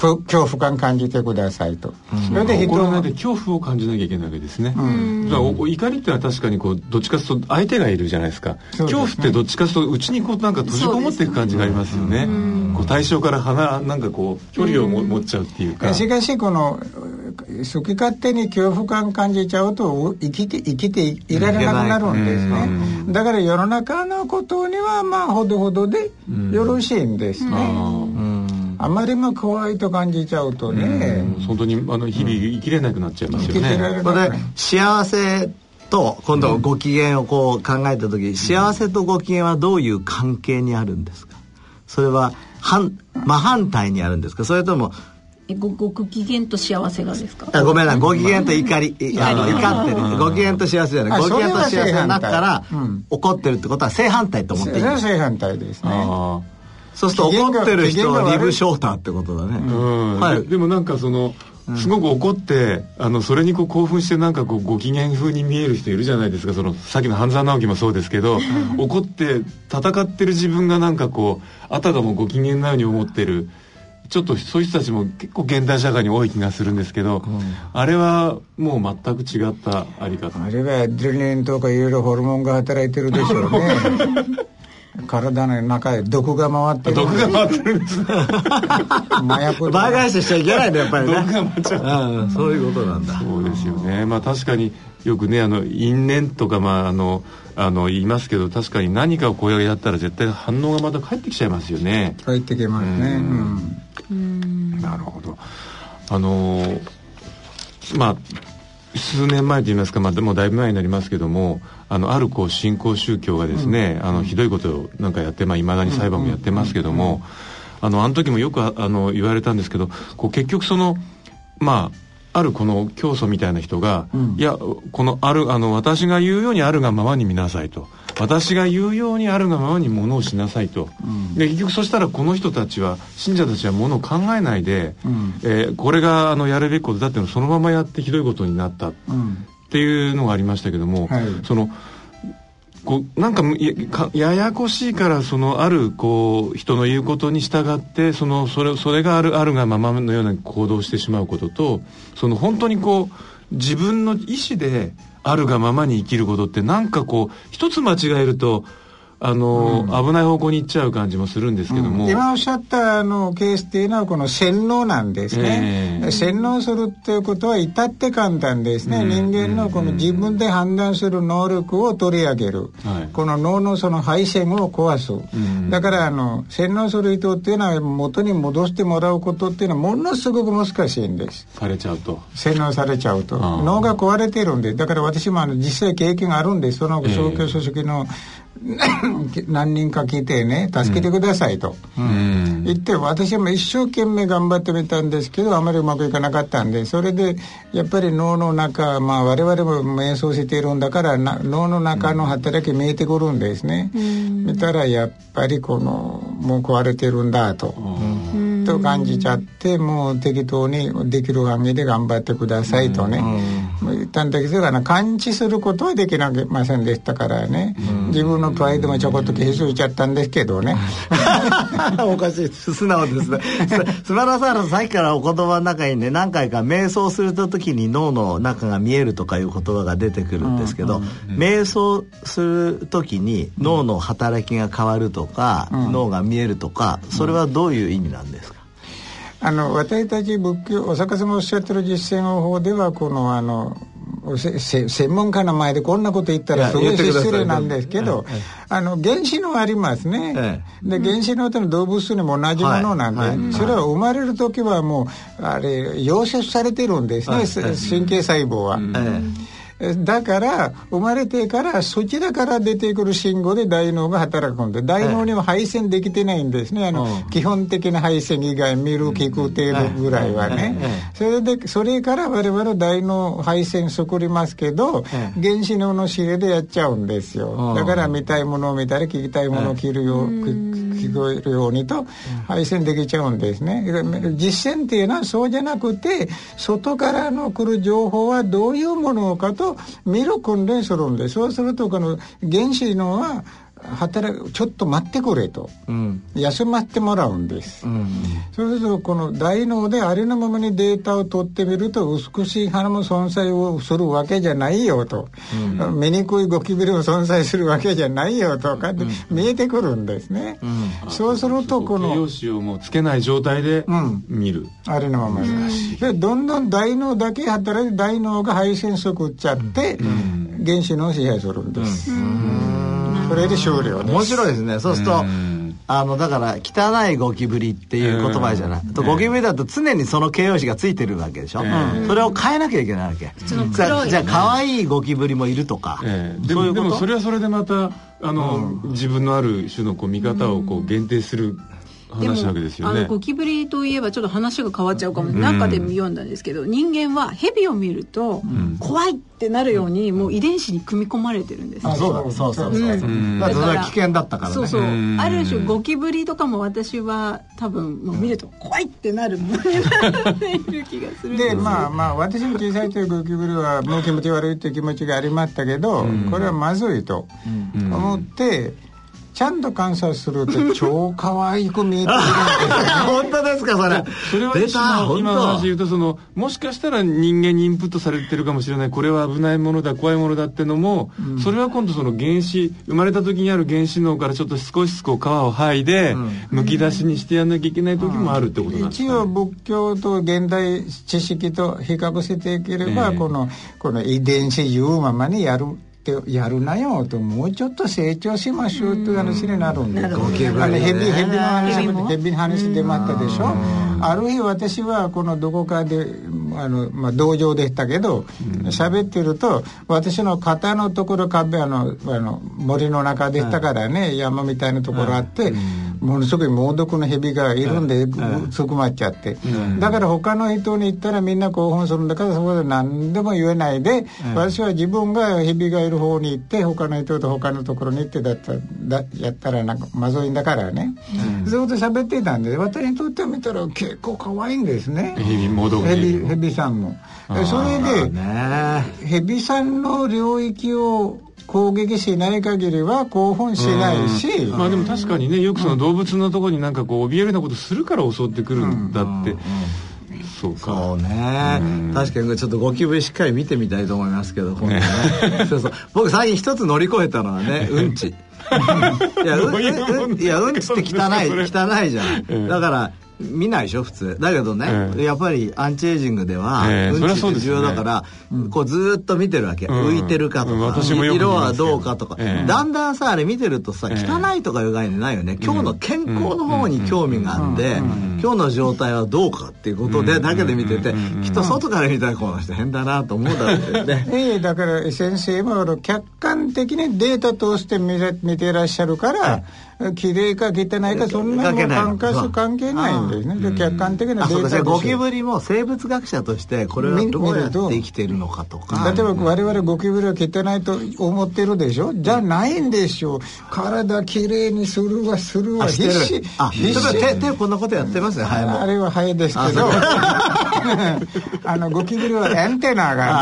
S7: 恐怖感感じてくださいと、
S3: うん、それでで恐怖を感じなきゃいけないわけですね、うん、怒りっていうのは確かにこうどっちかというと相手がいるじゃないですか、ね、恐怖ってどっちかというとうちにこうなんか閉じこもっていく感じがありますよね、こう対象から離なんかこう距離をも、持っちゃうっていうか。
S7: しかしこの好き勝手に恐怖感感じちゃうと生きて生きていられなくなるんですね、だから世の中のことにはまあほどほどでよろしいんですね、あまりも怖いと感じちゃうとね、
S3: 本当にあの日々生きれなくなっちゃいますよね。
S2: これ幸せと今度ご機嫌をこう考えた時、幸せとご機嫌はどういう関係にあるんですか？それは反真反対にあるんですか？それとも
S4: ごご機嫌と幸せがですか？
S2: あごめんなご機嫌と怒り。あの怒ってるご機嫌と幸せじゃない。ご機嫌と幸せになったら、怒ってるってことは正反対と思っていい
S7: 正反対ですね
S2: そうすると怒ってる人はリブショーターってことだね。
S3: はい、でもなんかそのすごく怒って、あのそれにこう興奮してなんかこうご機嫌風に見える人いるじゃないですか。そのさっきの半沢直樹もそうですけど、怒って戦ってる自分がなんかこうあたかもご機嫌なように思ってるちょっとそういう人たちも結構現代社会に多い気がするんですけど、うん、あれはもう全く違ったあり方。
S7: あれはアドレナリンとかいろいろホルモンが働いてるでしょうね 体の中で毒が回ってる。
S3: 毒が回ってるんです
S2: 麻薬倍返ししちゃいけないんだやっぱりね。毒が回っちゃう、うん、そういうことなんだ。
S3: そうですよね。まあ確かによくねあの因縁とかまああのあの言いますけど確かに何かをこうやったら絶対反応がまた返ってきちゃいますよね。
S7: 返ってきますね。
S3: うん、なるほど。あのまあ数年前と言いますか、まあ、でもだいぶ前になりますけどもあのあるこう新興宗教がですね、うん、あのひどいことをなんかやっていまあ、未だに裁判もやってますけども、あのあの時もよくあの言われたんですけどこう結局そのまああるこの教祖みたいな人が、うん、いやこのあるあの私が言うようにあるがままに見なさいと。私が言うようにあるがままにものをしなさいと、うん、で結局そしたらこの人たちは信者たちはものを考えないで、うん、えー、これがあのやるべきことだっていうのをそのままやってひどいことになった、っていうのがありましたけども、はい、そのこうなんかややこしいからそのあるこう人の言うことに従ってそのそれそれがあるあるがままのような行動をしてしまうこととその本当にこう自分の意思であるがままに生きることってなんかこう一つ間違えるとあの、うん、危ない方向に行っちゃう感じもするんですけども、
S7: うん、今おっしゃったあのケースっていうのはこの洗脳なんですね、えー、洗脳するっていうことは至って簡単ですね、うん、人間のこの自分で判断する能力を取り上げる、この脳のその配線を壊す、だからあの洗脳する人っていうのは元に戻してもらうことっていうのはものすごく難しいんです。
S3: されちゃうと。
S7: 洗脳されちゃうと。脳が壊れてるんで。だから私もあの実際経験があるんです。その宗教組織の、何人か聞いてね助けてくださいと、うん、言って私も一生懸命頑張ってみたんですけどあまりうまくいかなかったんでそれでやっぱり脳の中まあ我々も瞑想しているんだから脳の中の働き見えてくるんですね、うん、見たらやっぱりこのもう壊れてるんだと。うん。と感じちゃってもう適当にできる範囲で頑張ってくださいとね、うん、言ったんだけど感知することはできなませんでしたからね、うん、自分のプライドもちょこっと消しついちゃったんですけどね。
S2: おかしい素直ですね。すばらさんさっきからお言葉の中にね何回か瞑想する時に脳の中が見えるとかいう言葉が出てくるんですけど、うん、瞑想する時に脳の働きが変わるとか、脳が見えるとかそれはどういう意味なんですか？
S7: あの私たち仏教お釈迦様おっしゃってる実践方法ではこのあの専門家の前でこんなこと言ったらすごい失礼なんですけど、あの原子脳ありますね、で原子脳ってのは動物にも同じものなんで、それは生まれる時はもうあれ溶接されてるんですね、神経細胞は。だから生まれてからそちらから出てくる信号で大脳が働くんで大脳には配線できてないんですね。あの、基本的な配線以外見る聞く程度ぐらいはね、それでそれから我々大脳配線作りますけど、原子脳の指令でやっちゃうんですよ、だから見たいものを見たり聞きたいものを切るよう、聞こえるようにと配線できちゃうんですね。実践っていうのはそうじゃなくて外からの来る情報はどういうものかと見る訓練するんでそう。するとこの原子のは働くちょっと待ってくれと、うん、休まってもらうんです、うん、そうするとこの大脳でありのままにデータを取ってみると美しい花も存在をするわけじゃないよと、うん、醜いゴキブリも存在するわけじゃないよとかって見えてくるんですね、そうするとこの
S3: 用紙をもうつけない状態で見る、
S7: ありのままに。でどんどん大脳だけ働いて大脳が配線作っちゃって、原子脳を支配するんです、それで終了
S2: 面白いですね。そうするとあのだから汚いゴキブリっていう言葉じゃない、とゴキブリだと常にその形容詞がついてるわけでしょ、それを変えなきゃいけないわけ、じゃじゃあ可愛いゴキブリもいるとか、
S3: でもでもそれはそれでまたあの、自分のある種のこう見方をこう限定する話なわけですよね。
S4: あのゴキブリといえばちょっと話が変わっちゃうかも、中で読んだんですけど人間は蛇を見ると怖いってなるようにもう遺伝子に組み込まれてるんです、
S2: あそうだそうそうそう、うん、だから危険だったからね。
S4: そうそう。ある種ゴキブリとかも私は多分もう見ると怖いってなる。ものになっている気がする
S7: でまあまあ私も小さい時ゴキブリはもう気持ち悪いっていう気持ちがありましたけど、これはまずいと思って、ちゃんと観察すると超可愛く見えてくるんです
S2: 本当ですかそれ。
S3: それは今今の話言うとそのもしかしたら人間にインプットされてるかもしれない。これは危ないものだ怖いものだってのも、うん、それは今度その原子生まれた時にある原子脳からちょっと少しずつこう皮を剥いで、うん、むき出しにしてやんなきゃいけない時もあるってことなんですか、ね、
S7: 一応仏教と現代知識と比較していければ、えー、このこの遺伝子言うままにやるってやるなよともうちょっと成長しましょうという話になるんで、うん、ゴキブリ、ね、ヘビヘビの話ヘビの話出まったでしょ？ある日私はこのどこかであの、まあ、道場でしたけど喋、ってると私の肩のところ壁あのあの森の中でしたからね、山みたいなところあって、ものすごい猛毒の蛇がいるんで、つくまっちゃって、だから他の人に言ったらみんな興奮するんだからそこで何でも言えないで、私は自分が蛇がいる方に行って他の人と他のところに行ってだっただやったらなんかまずいんだからね、ずっと喋ってたんで私にとっては見たら結構可愛いんですね。
S3: 蛇猛毒
S7: 蛇蛇さんも。それで蛇さんの領域を攻撃しない限りは興奮しないし、
S3: まあでも確かにねよくその動物のところになんかこう怯えるようなことするから襲ってくるんだって、そうか。
S2: そうね、確かにちょっとゴキブリしっかり見てみたいと思いますけど今度ね。そうそう。僕最近一つ乗り越えたのはね うんち。いやうん、いやうんちって汚い汚いじゃん、だから見ないでしょ普通。だけどね、えー、やっぱりアンチエイジングでは、えー、うんちって重要だから、ね、こうずっと見てるわけ、うん、浮いてるかとか、うん、色はどうかとか、えー、だんだんさあれ見てるとさ汚いとかいう概念ないよね。今日の健康の方に興味があって、今日の状態はどうかっていうことでだけで見てて、きっと外から見たらこの人変だなと思うだろうね。
S7: ええだから先生も客観的にデータ通して見見てらっしゃるから、綺麗か汚いかそんなの関関係ないんですね。客観的なデータ
S2: ゴキブリも生物学者としてこれはどうやって生きてるのかとか。
S7: 例えば我々ゴキブリは汚いと思ってるでしょ？じゃないんでしょう。体きれいにするわするわ。必死。
S2: あ必死。手手こんなことやってます？ねハエも。
S7: あれはハエですけど。あ のゴキブリはアンテナがね。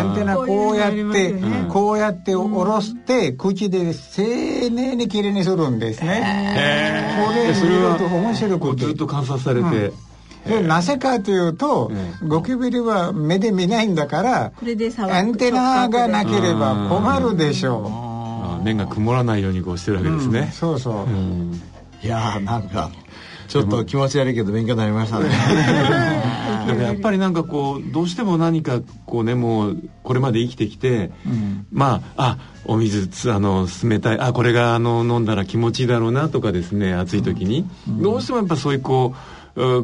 S7: アンテナ。こうやってこうやって下ろして口で丁寧にきれいにするんですね。これそれは面白く
S3: ずっと観察されて、
S7: でなぜかというと、ゴキブリは目で見ないんだからアンテナがなければ困るでしょ
S3: う。目が曇らないようにこうしてるわけですね、うん、
S7: そうそう、うん、
S2: いやーなんかちょっと気持ち悪いけど勉強になりましたね。
S3: でもやっぱりなんかこうどうしても何かこうねもうこれまで生きてきて、うん、まああお水あの冷たいあこれがあの飲んだら気持ちいいだろうなとかですね暑い時に、うん、どうしてもやっぱそういうこうう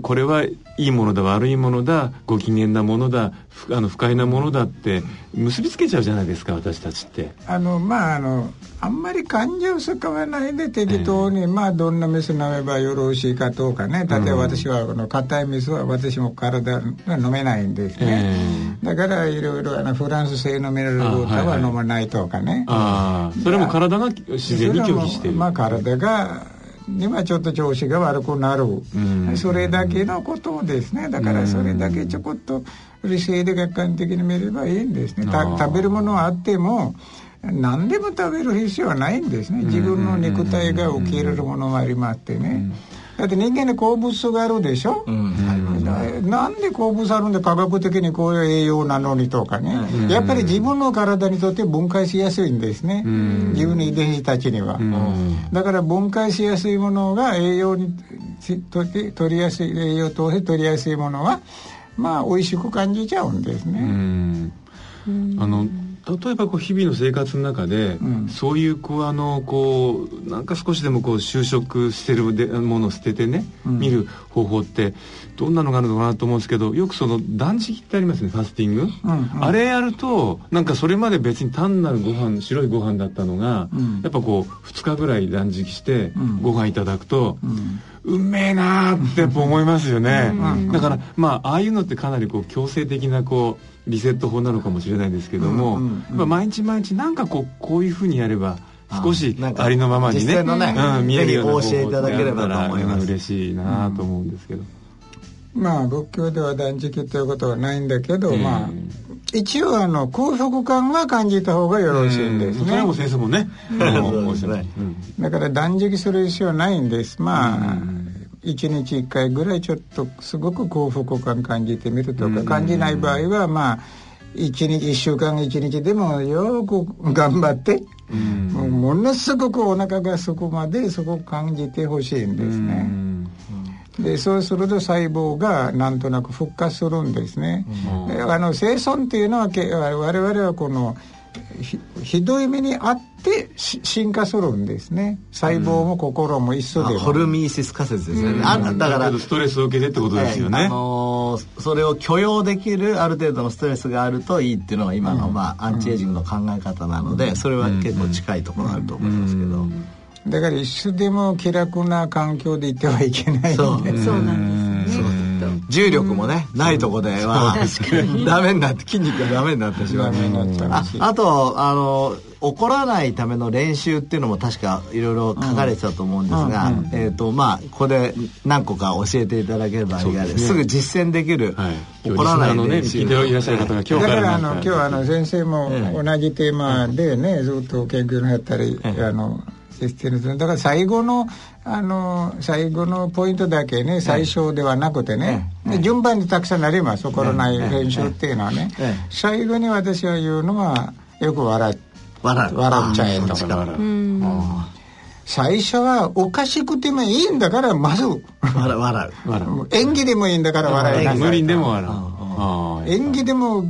S3: これはいいものだ悪いものだご機嫌なものだふあの不快なものだって結びつけちゃうじゃないですか私たちって。
S7: あのまああのあんまり感情を使わないで適当に、まあどんな水飲めばよろしいかとかね例えば私はこの硬い水は私も体が飲めないんですね、だからいろいろあのフランス製のミネラルウォーターは飲まないとかね。
S3: ああそれも体が自然に拒否してる。
S7: まあ体がにはちょっと調子が悪くなる、それだけのことですね。だからそれだけちょこっと理性で客観的に見ればいいんですね。食べるものはあっても何でも食べる必要はないんですね。自分の肉体が受け入れるものもありましてね、だって人間に好物素があるでしょ、うん。なんで好物あるんで科学的にこういう栄養なのにとかね、うん、やっぱり自分の体にとって分解しやすいんですね、うん、自分の遺伝子たちには、うん、だから分解しやすいものが栄養に取りやすい栄養として取りやすいものはまあ美味しく感じちゃうんですね。
S3: あの例えばこう日々の生活の中で、うん、そういうこうあのこうなんか少しでもこう就職してるでものを捨ててね、うん、見る方法ってどんなのがあるのかなと思うんですけどよくその断食ってありますねファスティング、うんうん、あれやるとなんかそれまで別に単なるご飯白いご飯だったのが、うん、やっぱこう2日ぐらい断食してご飯いただくと、うめえなーってやっぱ思いますよね、だからまあああいうのってかなりこう強制的なこうリセット法なのかもしれないですけども、うんうん、毎日毎日なんかこうこういうふうにやれば少しありのままにね
S2: ね、
S3: うん、見えるような
S2: 方法でやったら
S3: 嬉しいなと思うんですけど、
S7: まあ仏教では断食ということはないんだけど、まあ一応あの幸福感は感じた方がよろしいんですね。そ
S3: れも先生もね。
S7: だから断食する必要はないんです。まあ、1日1回ぐらいちょっとすごく幸福感感じてみるとか感じない場合はまあ1日1週間1日でもよく頑張ってもものすごくお腹がそこまでそこ感じてほしいんですね。でそうすると細胞がなんとなく復活するんですね。あの生存っていうのは我々はこのひどい目にあって進化するんですね。細胞も心も一緒で、うん、
S2: ホルミーシス仮説ですよね、うん、
S3: あだからストレスを受けてってことですよね、はい、あの
S2: ー、それを許容できるある程度のストレスがあるといいっていうのが今の、まあ、アンチエイジングの考え方なので、それは結構近いところあると思いますけど、
S7: だから一緒でも気楽な環境でいてはいけない
S4: そう。そうなんですね
S2: 重力もね、ないとこでは、ダメになって筋肉がダメになってしまう。ああとあの怒らないための練習っていうのも確かいろいろ書かれてたと思うんですが、うんうん、えっ、ー、とまあここで何個か教えていただければいいがす,、ね、すぐ実践できる、はい、怒らない練習、
S3: ね、いらっしゃる方が今日からだからあ
S7: の今日あの先生も同じテーマでね、ずっと研究のやったり、あのしてるだから最後のあの最後のポイントだけね最初ではなくてね、で順番にたくさんなります怒らない練習っていうのはね、最後に私は言うのはよく笑
S2: 笑
S7: 笑っちゃえと最初はおかしくてもいいんだからまず。
S2: 笑う。笑
S7: う。演技でもいいんだから笑いなさい
S3: 無理でも笑
S7: う演技でも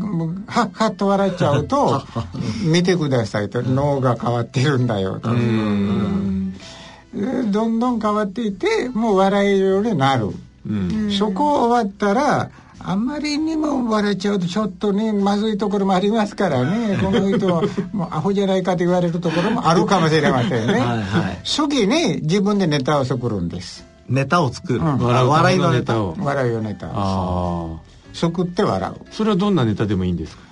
S7: はっはっと笑っちゃうと 見てくださいと脳が変わってるんだよと。どんどん変わっていってもう笑えるようになる、うん、そこ終わったらあんまりにも笑っちゃうとちょっとねまずいところもありますからね。この人はもうアホじゃないかと言われるところもあるかもしれませんね。はい、初期に自分でネタを作るんです。
S2: ネタを作る、うん、
S3: 笑いのネタ。を。
S7: 笑いのネタ。を作って笑う。
S3: それはどんなネタでもいいんですか？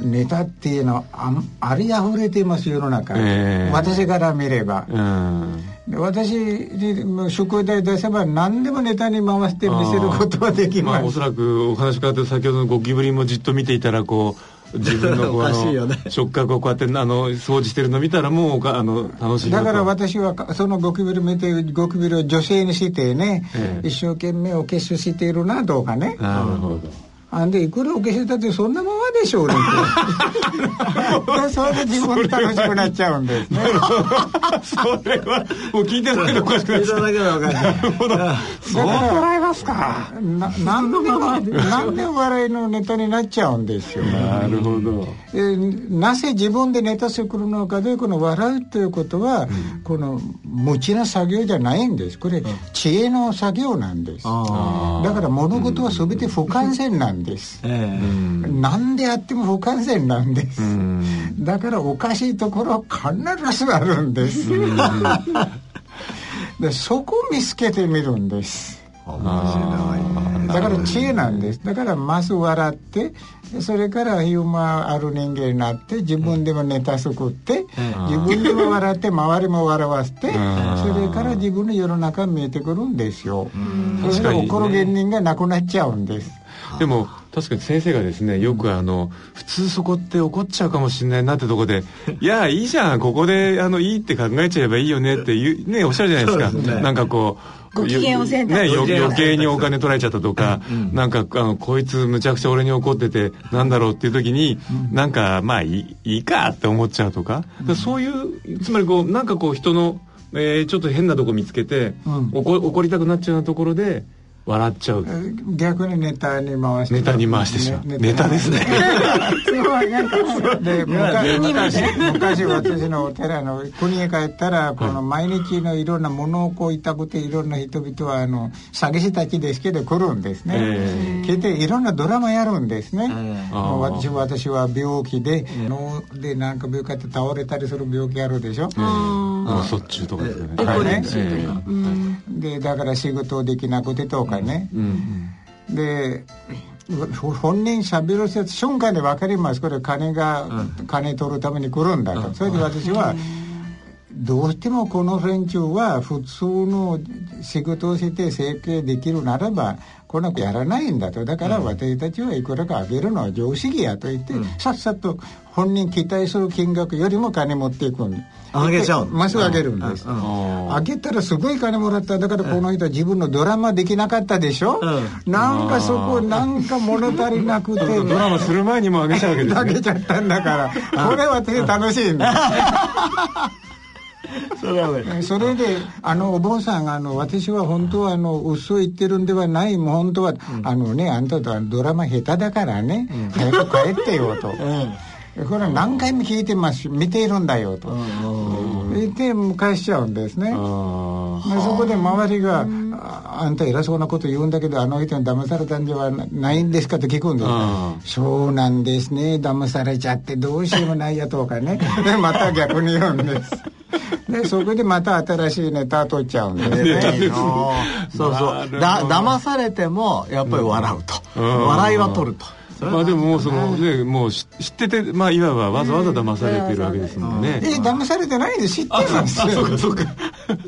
S7: ネタっていうのはあありあふれています世の中、えー、私から見れば、うん。私に宿題出せば何でもネタに回して見せることはできます、まあ、
S3: おそらくお話伺って先ほどのゴキブリもじっと見ていたらこう自分のこの、ね、触覚をこうやってあの掃除してるの見たらもうあの楽しい
S7: だから私はそのゴキブリ見てゴキブリを女性にしてね、ええ、一生懸命お化粧しているなどうかね。
S3: なるほど
S7: あんでいくらお消しだってそんなもんでしょうね。でそれで自分楽しくなっちゃうんですね。
S3: それはもう聞いてるだけでおかしくなっちゃう
S2: 聞いただけでわか。んない
S3: なるほど。そう。捉えますか？
S7: な なんで笑いのネタになっちゃうんですよ。
S3: なるほど。
S7: えなぜ自分でネタ作るのかでこの笑うということは、うん、この無知な作業じゃないんです。これ、知恵の作業なんです。だから物事は全て不完全なんです、うん、何であっても不完全なんです、うん、だからおかしいところは必ずあるんです、でそこを見つけてみるんです。だから知恵なんです。だからまず笑ってそれからユーモアある人間になって自分でもネタ作って、自分でも笑って周りも笑わせて、それから自分の世の中見えてくるんですよ、それで怒る芸人がなくなっちゃうんです。
S3: でも確かに先生がですねよくあの普通そこって怒っちゃうかもしれないなってとこで「いやいいじゃんここであのいいって考えちゃえばいいよね」っていうねおっしゃるじゃないですか、ね、なんかこう
S4: ご機嫌を選択、
S3: ね、余計にお金取られちゃったとか、うん、なんかあのこいつむちゃくちゃ俺に怒っててなんだろうっていう時に、うん、なんかまあいいかって思っちゃうとか,、かそういうつまりこうなんかこう人の、えー、ちょっと変なとこ見つけて、うん、怒怒りたくなっちゃうようなところで笑っちゃう。
S7: 逆にネタに回して
S3: ネタに回してしまう。ネタ。ですね。すごいなんか
S7: で 昔昔私のお寺の国へ帰ったらこの毎日のいろんなものをこう痛くていろんな人々はあの詐欺師たちですけど来るんですね、えー、来ていろんなドラマやるんですね、えー、私私は病気で脳でなんか病気って倒れたりする病気あるでしょ。
S3: 脳卒中とかですね、はい。ね、
S7: でだから仕事できなくてとかね、で本人しゃべる瞬間で分かります。これ金が、金取るために来るんだと、それで私は、どうしてもこの連中は普通の仕事をして生計できるならばこの子やらないんだと。だから私たちはいくらかあげるのは常識やと言って、うん、さっさと本人期待する金額よりも金持っていくんで
S2: あげちゃう
S7: まっすぐあげるんです、あげたらすごい金もらった。だからこの人は自分のドラマできなかったでしょ、うん、なんかそこなんか物足りなくて。ド
S3: ラマする前にもあげちゃうわけです、ね、
S7: あげちゃったんだから。これは私楽しいんです それはそれであのお坊さんあの私は本当はあの嘘を言ってるんではない。もう本当は、うん、あのねあんたとはドラマ下手だからね、うん、早く帰ってよと。これは何回も聞いてます見ているんだよと言って返しちゃうんですねそこで周りが「あんた偉そうなこと言うんだけどあの人に騙されたんではないんですか?」って聞くんですそうなんですね騙されちゃってどうしようもないやとかねでまた逆に言うんですでそこでまた新しいネタ取っちゃうんでね
S2: そうそうだ騙されてもやっぱり笑うと、笑いは取ると
S3: まあでももうそのねもう知っててまあいわばわざわざ騙されてるわけですもんね。
S7: え騙されてないで知ってます。
S3: あそうかそうか。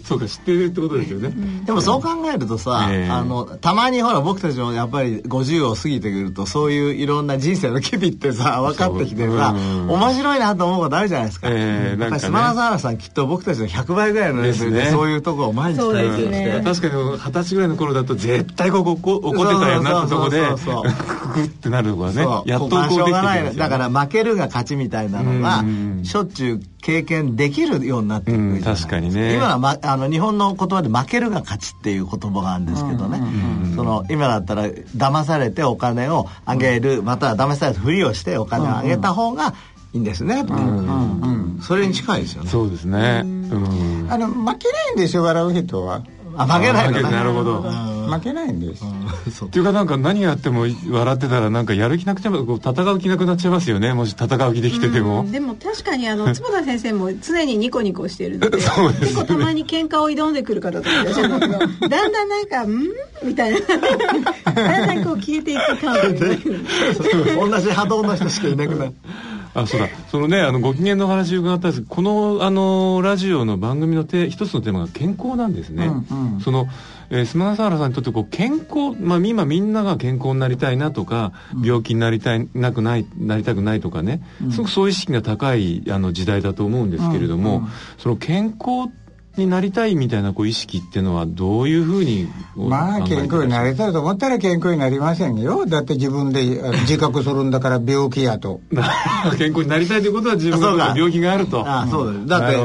S3: そうか 知ってるってことですよね。
S2: でもそう考えるとさあのたまにほら僕たちもやっぱり50を過ぎてくるとそういういろんな人生の機微ってさ分かってきてさ面白いなと思うことあるじゃないですか。ええなんか島田沢さんきっと僕たちの100倍ぐらいのレベルでそういうとこを毎日体験して
S3: 確かに二十歳ぐらいの頃だと絶対ここ怒ってたよなってとこでククってなるはねやっとこうしょうがない。
S2: だから負けるが勝ちみたいなのがしょっちゅう経験できるようになってくる
S3: 確かにね。
S2: 今は、ま、あの日本の言葉で負けるが勝ちっていう言葉があるんですけどね。その今だったら騙されてお金をあげるまたは騙されてふりをしてお金をあげた方がいいんですねっていう、それに近いですよね。
S3: そうですね、
S7: あの負けないんですよ笑う人は。
S2: あ負けない
S3: なるほど
S7: 負けないんです。
S3: っていうかなんか何やっても笑ってたらなんかやる気なくてもこう戦う気なくなっちゃいますよね。もし戦う気できてても。
S4: でも確かにあの 坪田先生も常にニコニコしてるので。そうです、ね、結構たまに喧嘩を挑んでくる方とかいらっしゃるんだけどだんだんなんか「ん?」みたいな。だんだんこう消えていく感覚
S2: 同じ波動の人しかいなくなる
S3: あそうだ。そのねあのご機嫌の話伺ったんですこのあのラジオの番組のて一つのテーマが健康なんですね、うんうん、その、えー、スマナサーラさんにとってこう健康、まあ、今みんなが健康になりたいなとか、病気になりたいなくないなりたくないとかね、すごくそういう意識が高いあの時代だと思うんですけれども、うん。うん、その健康になりたいみたいなこう意識っていうのはどういうふうに
S7: まあ健康になりたいと思ったら健康になりませんよ。だって自分で 自覚するんだから病気やと。
S3: 健康になりたいということは自分が病気があると。
S2: あそうだだって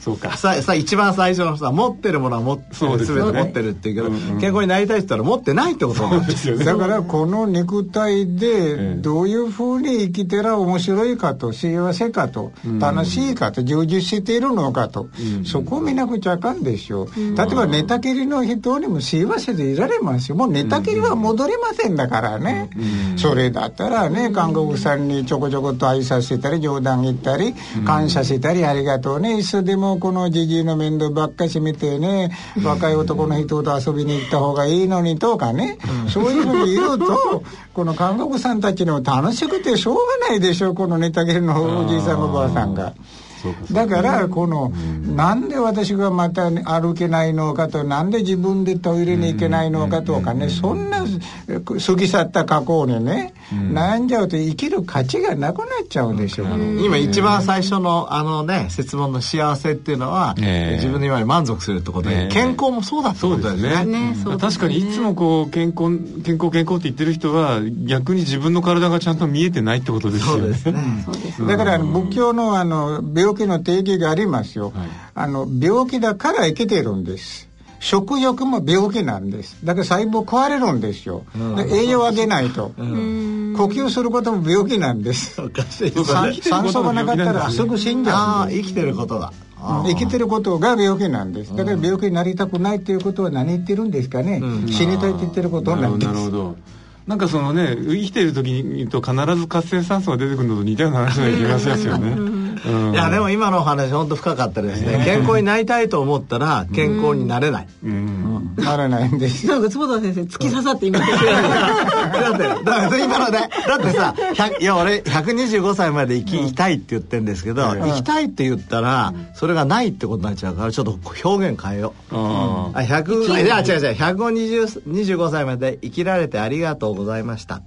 S2: そうか。ささ一番最初のさ持ってるものはもそうです、ね、全て持ってるって言うけど、うんうん、健康になりたいって言ったら持ってないってことなんですよ。ね。
S7: だからこの肉体でどういうふうに生きてら面白いかと幸せかと楽しいかと充実しているのかと、うん、そこを見なくちゃあかんでしょ。う、うん、例えば寝たきりの人にも幸せでいられますよ。もう寝たきりは戻れませんだからね、うん、それだったらね看護婦さんにちょこちょこと挨拶したり冗談言ったり感謝したりありがとうね。いつでもこのじじいの面倒ばっかし見てね若い男の人と遊びに行った方がいいのにとかね、そういうふうに言うとこの看護婦さんたちにも楽しくてしょうがないでしょこの寝たきりのおじいさんおばあさんが。だからこの、なんで私がまた歩けないのかとなんで自分でトイレに行けないのかとかねそんな過ぎ去った過去にね、悩んじゃうと生きる価値がなくなっちゃうでしょう、
S2: ね、今一番最初のあのね説問の幸せっていうのは、自分の今に満足するってことで、健康もそうだってことですね。ね
S3: 確かにいつもこう健康健康健康って言ってる人は逆に自分の体がちゃんと見えてないってことですよね。
S7: だから仏教のあの病病気の定義がありますよ、はい、あの病気だから生きてるんです食欲も病気なんです。だから細胞壊れるんですよ、栄養をあげないと、呼吸することも病気なんです。酸素がなかったらすぐ死んじゃ
S2: う生きてることだ。
S7: 生きてることが病気なんです。だから病気になりたくないっていうことは何言ってるんですかね、死にたいって言ってることなんです。なるほど。
S3: なんかそのね生きてる時にと必ず活性酸素が出てくるのと似たような話な気がしますよね
S2: いやでも今のお話本当深かったですね。健康になりたいと思ったら健康になれない。
S7: なれないんです
S4: なんか坪田先生突き刺さって今だって
S2: だから今のねだってさいや俺125歳まで生きたいって言ってるんですけど生きたいって言ったらそれがないってことになっちゃうからちょっと表現変えよう。あ100いや違う違う125歳まで生きられてありがとうございました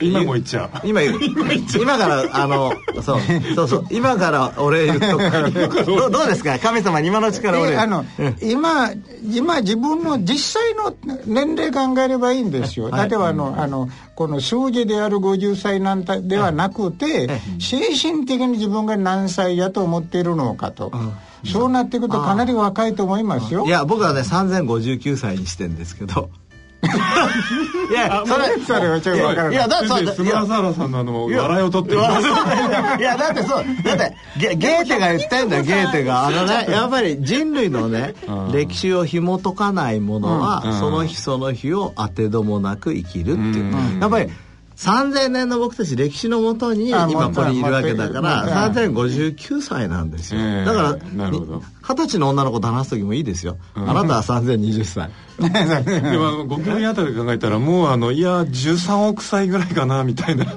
S3: 今も言っちゃう。
S2: 今言う。今からあのそうそうそう。今から俺言っとく。どどうですか？神様に今のうちから俺、
S7: あの、今今自分の実際の年齢考えればいいんですよ、例えばあの,、あのこの数字である50歳なんたではなくて、精神的に自分が何歳やと思っているのかと。そうなっていくとかなり若いと思いますよ。
S2: いや、僕はね、3059歳にしてんですけど。
S7: いや、それ、それはちょっとわからない。いや、だって、
S3: 菅原さんのあの、笑いを取ってる。
S2: いや、だってそう、だって、ゲゲーテが言ってんだよ、ゲーテが。あのね、やっぱり人類のね、歴史を紐解かないものは、その日その日を当てどもなく生きるっていう。やっぱり、3000年の僕たち歴史のもとに今ここにいるわけだから3059歳なんですよ、だから二十歳の女の子と話す時もいいですよ、あなたは3020歳。
S3: でもご教員あたりで考えたらもうあのいや13億歳ぐらいかなみたいな。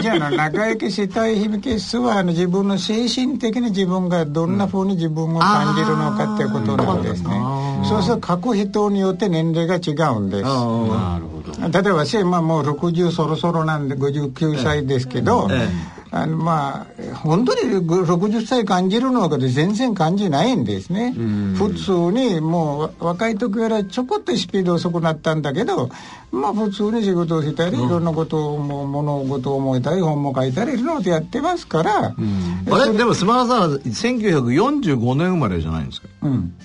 S7: じゃあ仲良きしたい秘密はあの自分の精神的に自分がどんなふうに自分を感じるのかっていうことなんですね、そうすると各人によって年齢が違うんです。なるほど例えば私はもう60そろそろなんで59歳ですけど、ええ。あのまあ本当に60歳感じるのかで全然感じないんですね、普通にもう若い時からちょこっとスピード遅くなったんだけどまあ普通に仕事をしたり、いろんなことをも物事を思えたり本も書いたりいろんなことやってますから、
S2: うん、あれ？でもスマラさんは1945年生まれじゃないんですか？うん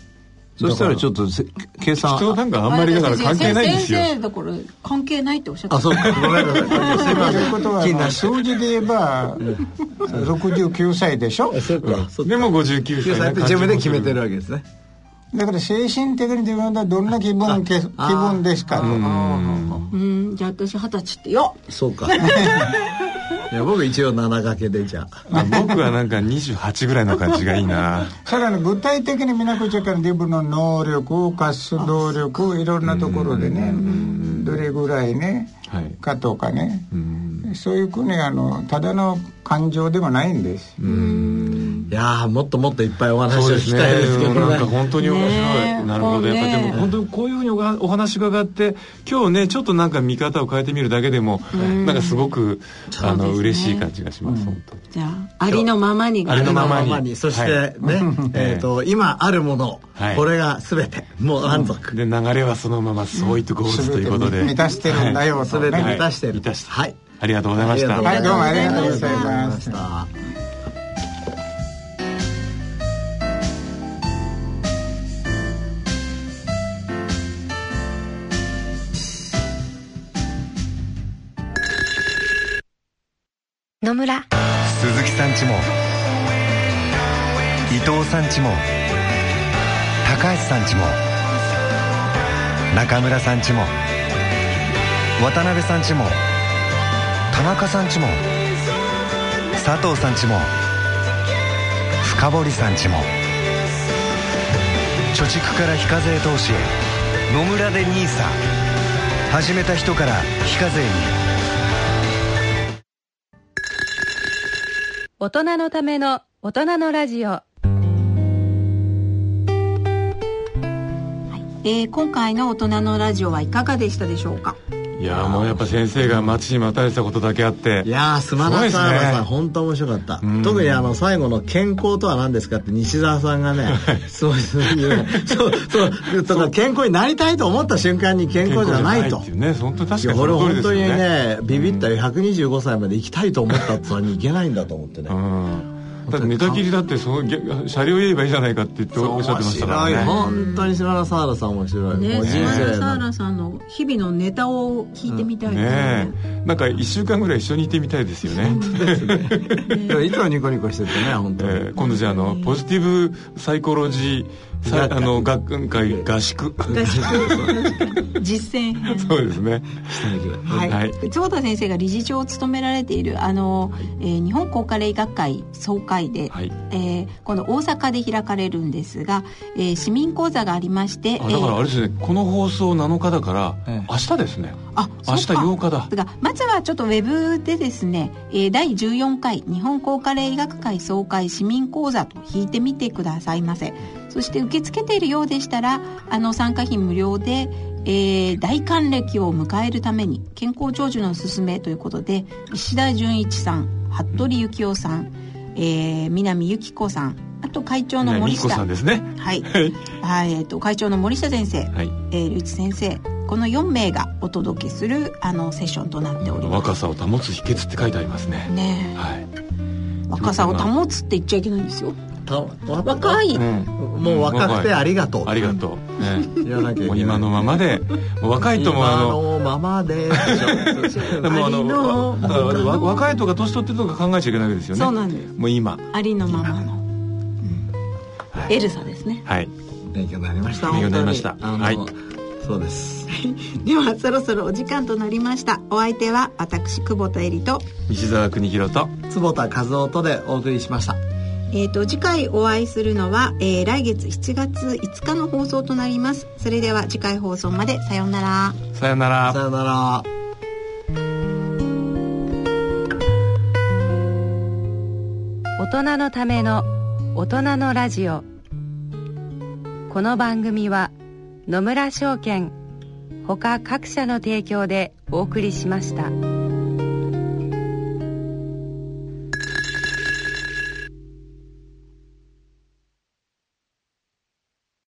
S2: そしたらちょっと計算
S3: 人なんかあんまりだから関係ないんですよ。
S4: 先生だから関係ないっておっしゃった。
S2: あそうか。ごめんなさい。すい
S7: ませんことは数字で言えば69歳でしょ？そうか。
S3: でも59歳
S2: って自分で決めてるわけですね
S7: だから精神的に自分はどんな気分気分ですか？と
S4: うん。じゃあ私二十歳ってよ。
S2: そうかいや僕一応7掛けでじゃあ。
S3: 僕はなんか28ぐらいの感じがいいな。
S7: さらに具体的に見なくちゃから自分の能力活動力いろんなところでねどれぐらいね、はい、かとかね。そういうふうにあのただの感情でもないんです。
S2: いやーもっともっといっぱいお話を聞きたいですけど
S3: なん
S2: ね
S3: か本当に面白い、なるほど。やっぱ
S4: ね
S3: でも本当にこういうふうにおがお話伺って今日ねちょっとなんか見方を変えてみるだけでもなんかすごくあの、嬉しい感じがします、本当に。
S4: じゃあありのままに。
S3: ありのままに。
S2: そして
S3: は
S2: ね、えっ、と今あるもの、
S3: はい。
S2: これが全てもう満足、
S3: で流れはそのままそういったゴーズということで、
S7: 満たしてるんだよと。
S2: 全て
S7: ね、
S2: 満たしてる、
S3: 満たして
S2: はい。
S3: ありがとうございました。
S7: はいどうもありがとうございま
S2: した。
S6: 野村。
S8: 鈴木さんちも。伊藤さんちも。高橋さんちも。中村さんちも渡辺さんちも田中さんちも佐藤さんちも深堀さんちも貯蓄から非課税投資へ野村で NISA 始めた人から非課税に。
S1: 大人のための大人のラジオ。
S4: えー今回の大人のラジオはいかがでしたでしょうか？
S3: いやもうやっぱ先生が待ちに待たれてたことだけあって
S2: いやーすまな
S3: すごいですね。
S2: さん本当面白かった、
S3: うん。
S2: 特にあの最後の健康とは何ですかって西澤さんがねそうそういうそうそう。とか健康になりたいと思った瞬間に健康じゃないと。
S3: ね本当に確かに
S2: 俺本当に
S3: ね
S2: ねビビったよ。125歳まで生きたいと思ったってのにいけないんだと思ってね、
S3: うんだって寝たきりだってその逆車両言えばいいじゃないかって言っておっしゃってましたからね。
S2: 本当に島田サーラさん面白い、
S4: ね。
S2: もう人
S4: 島田サーラさん。の日々のネタを聞いてみたいですね
S3: ねえなんか一週間ぐらい一緒にいてみたいですよね。
S2: でもいつもニコニコしててね本当に、
S3: えー今度じゃああのポジティブサイコロジーさあの学会合宿。
S4: 実践編。
S3: そうですね。
S4: はい、
S3: はい。
S4: 坪田先生が理事長を務められているあの、えー日本高加齢医学会総会で、
S3: はい。
S4: えー今度大阪で開かれるんですが、えー市民講座がありまして
S3: あだからあれですね。この放送7日だから
S2: ええ。
S3: 明日ですね。
S4: あ
S3: 明日
S4: そうか。
S3: 8日だ。
S4: がまずはちょっとウェブでですね、えー第14回日本高加齢医学会総会市民講座と引いてみてくださいませそして受け付けているようでしたらあの参加費無料で、えー大還暦を迎えるために健康長寿のすすめということで石田純一さん服部幸男さん、えー南由紀子さんあと会長の森下。
S3: さんですね。
S4: はい、
S3: はい。
S4: はいえー、と会長の森下先生、
S3: はい。
S4: えー、龍一先生この4名がお届けするあのセッションとなっております。
S3: 若さを保つ秘訣って書いてありますね。
S4: ねえ。
S3: はい。
S4: 若さを保つって言っちゃいけないんですよ。
S2: た
S4: 若い、
S3: うん。
S2: もう若くてありがとう。
S3: ありがとう。ね。
S2: 言わなきゃいけない。
S3: 今のままで若いともあ
S2: 今
S3: の
S2: のままで で
S3: もあ
S4: の
S3: 若いとか年取ってるとか考えちゃいけないわけですよね。
S4: そうなんです。
S3: もう今。
S4: ありのままの、エルサですね。
S3: はい。
S2: 勉強になりました。
S3: 勉強になりました。はい。
S2: そうです。
S4: ではそろそろお時間となりました。お相手は私久保田恵里と,、
S3: 西澤邦弘と。
S2: 坪田和夫とでお送りしました
S4: えー、と次回お会いするのは、えー来月7月5日の放送となります。それでは次回放送まで。さようなら。
S3: さよなら。
S2: さよなら。
S1: 大人のための大人のラジオ。この番組は野村証券ほか各社の提供でお送りしました。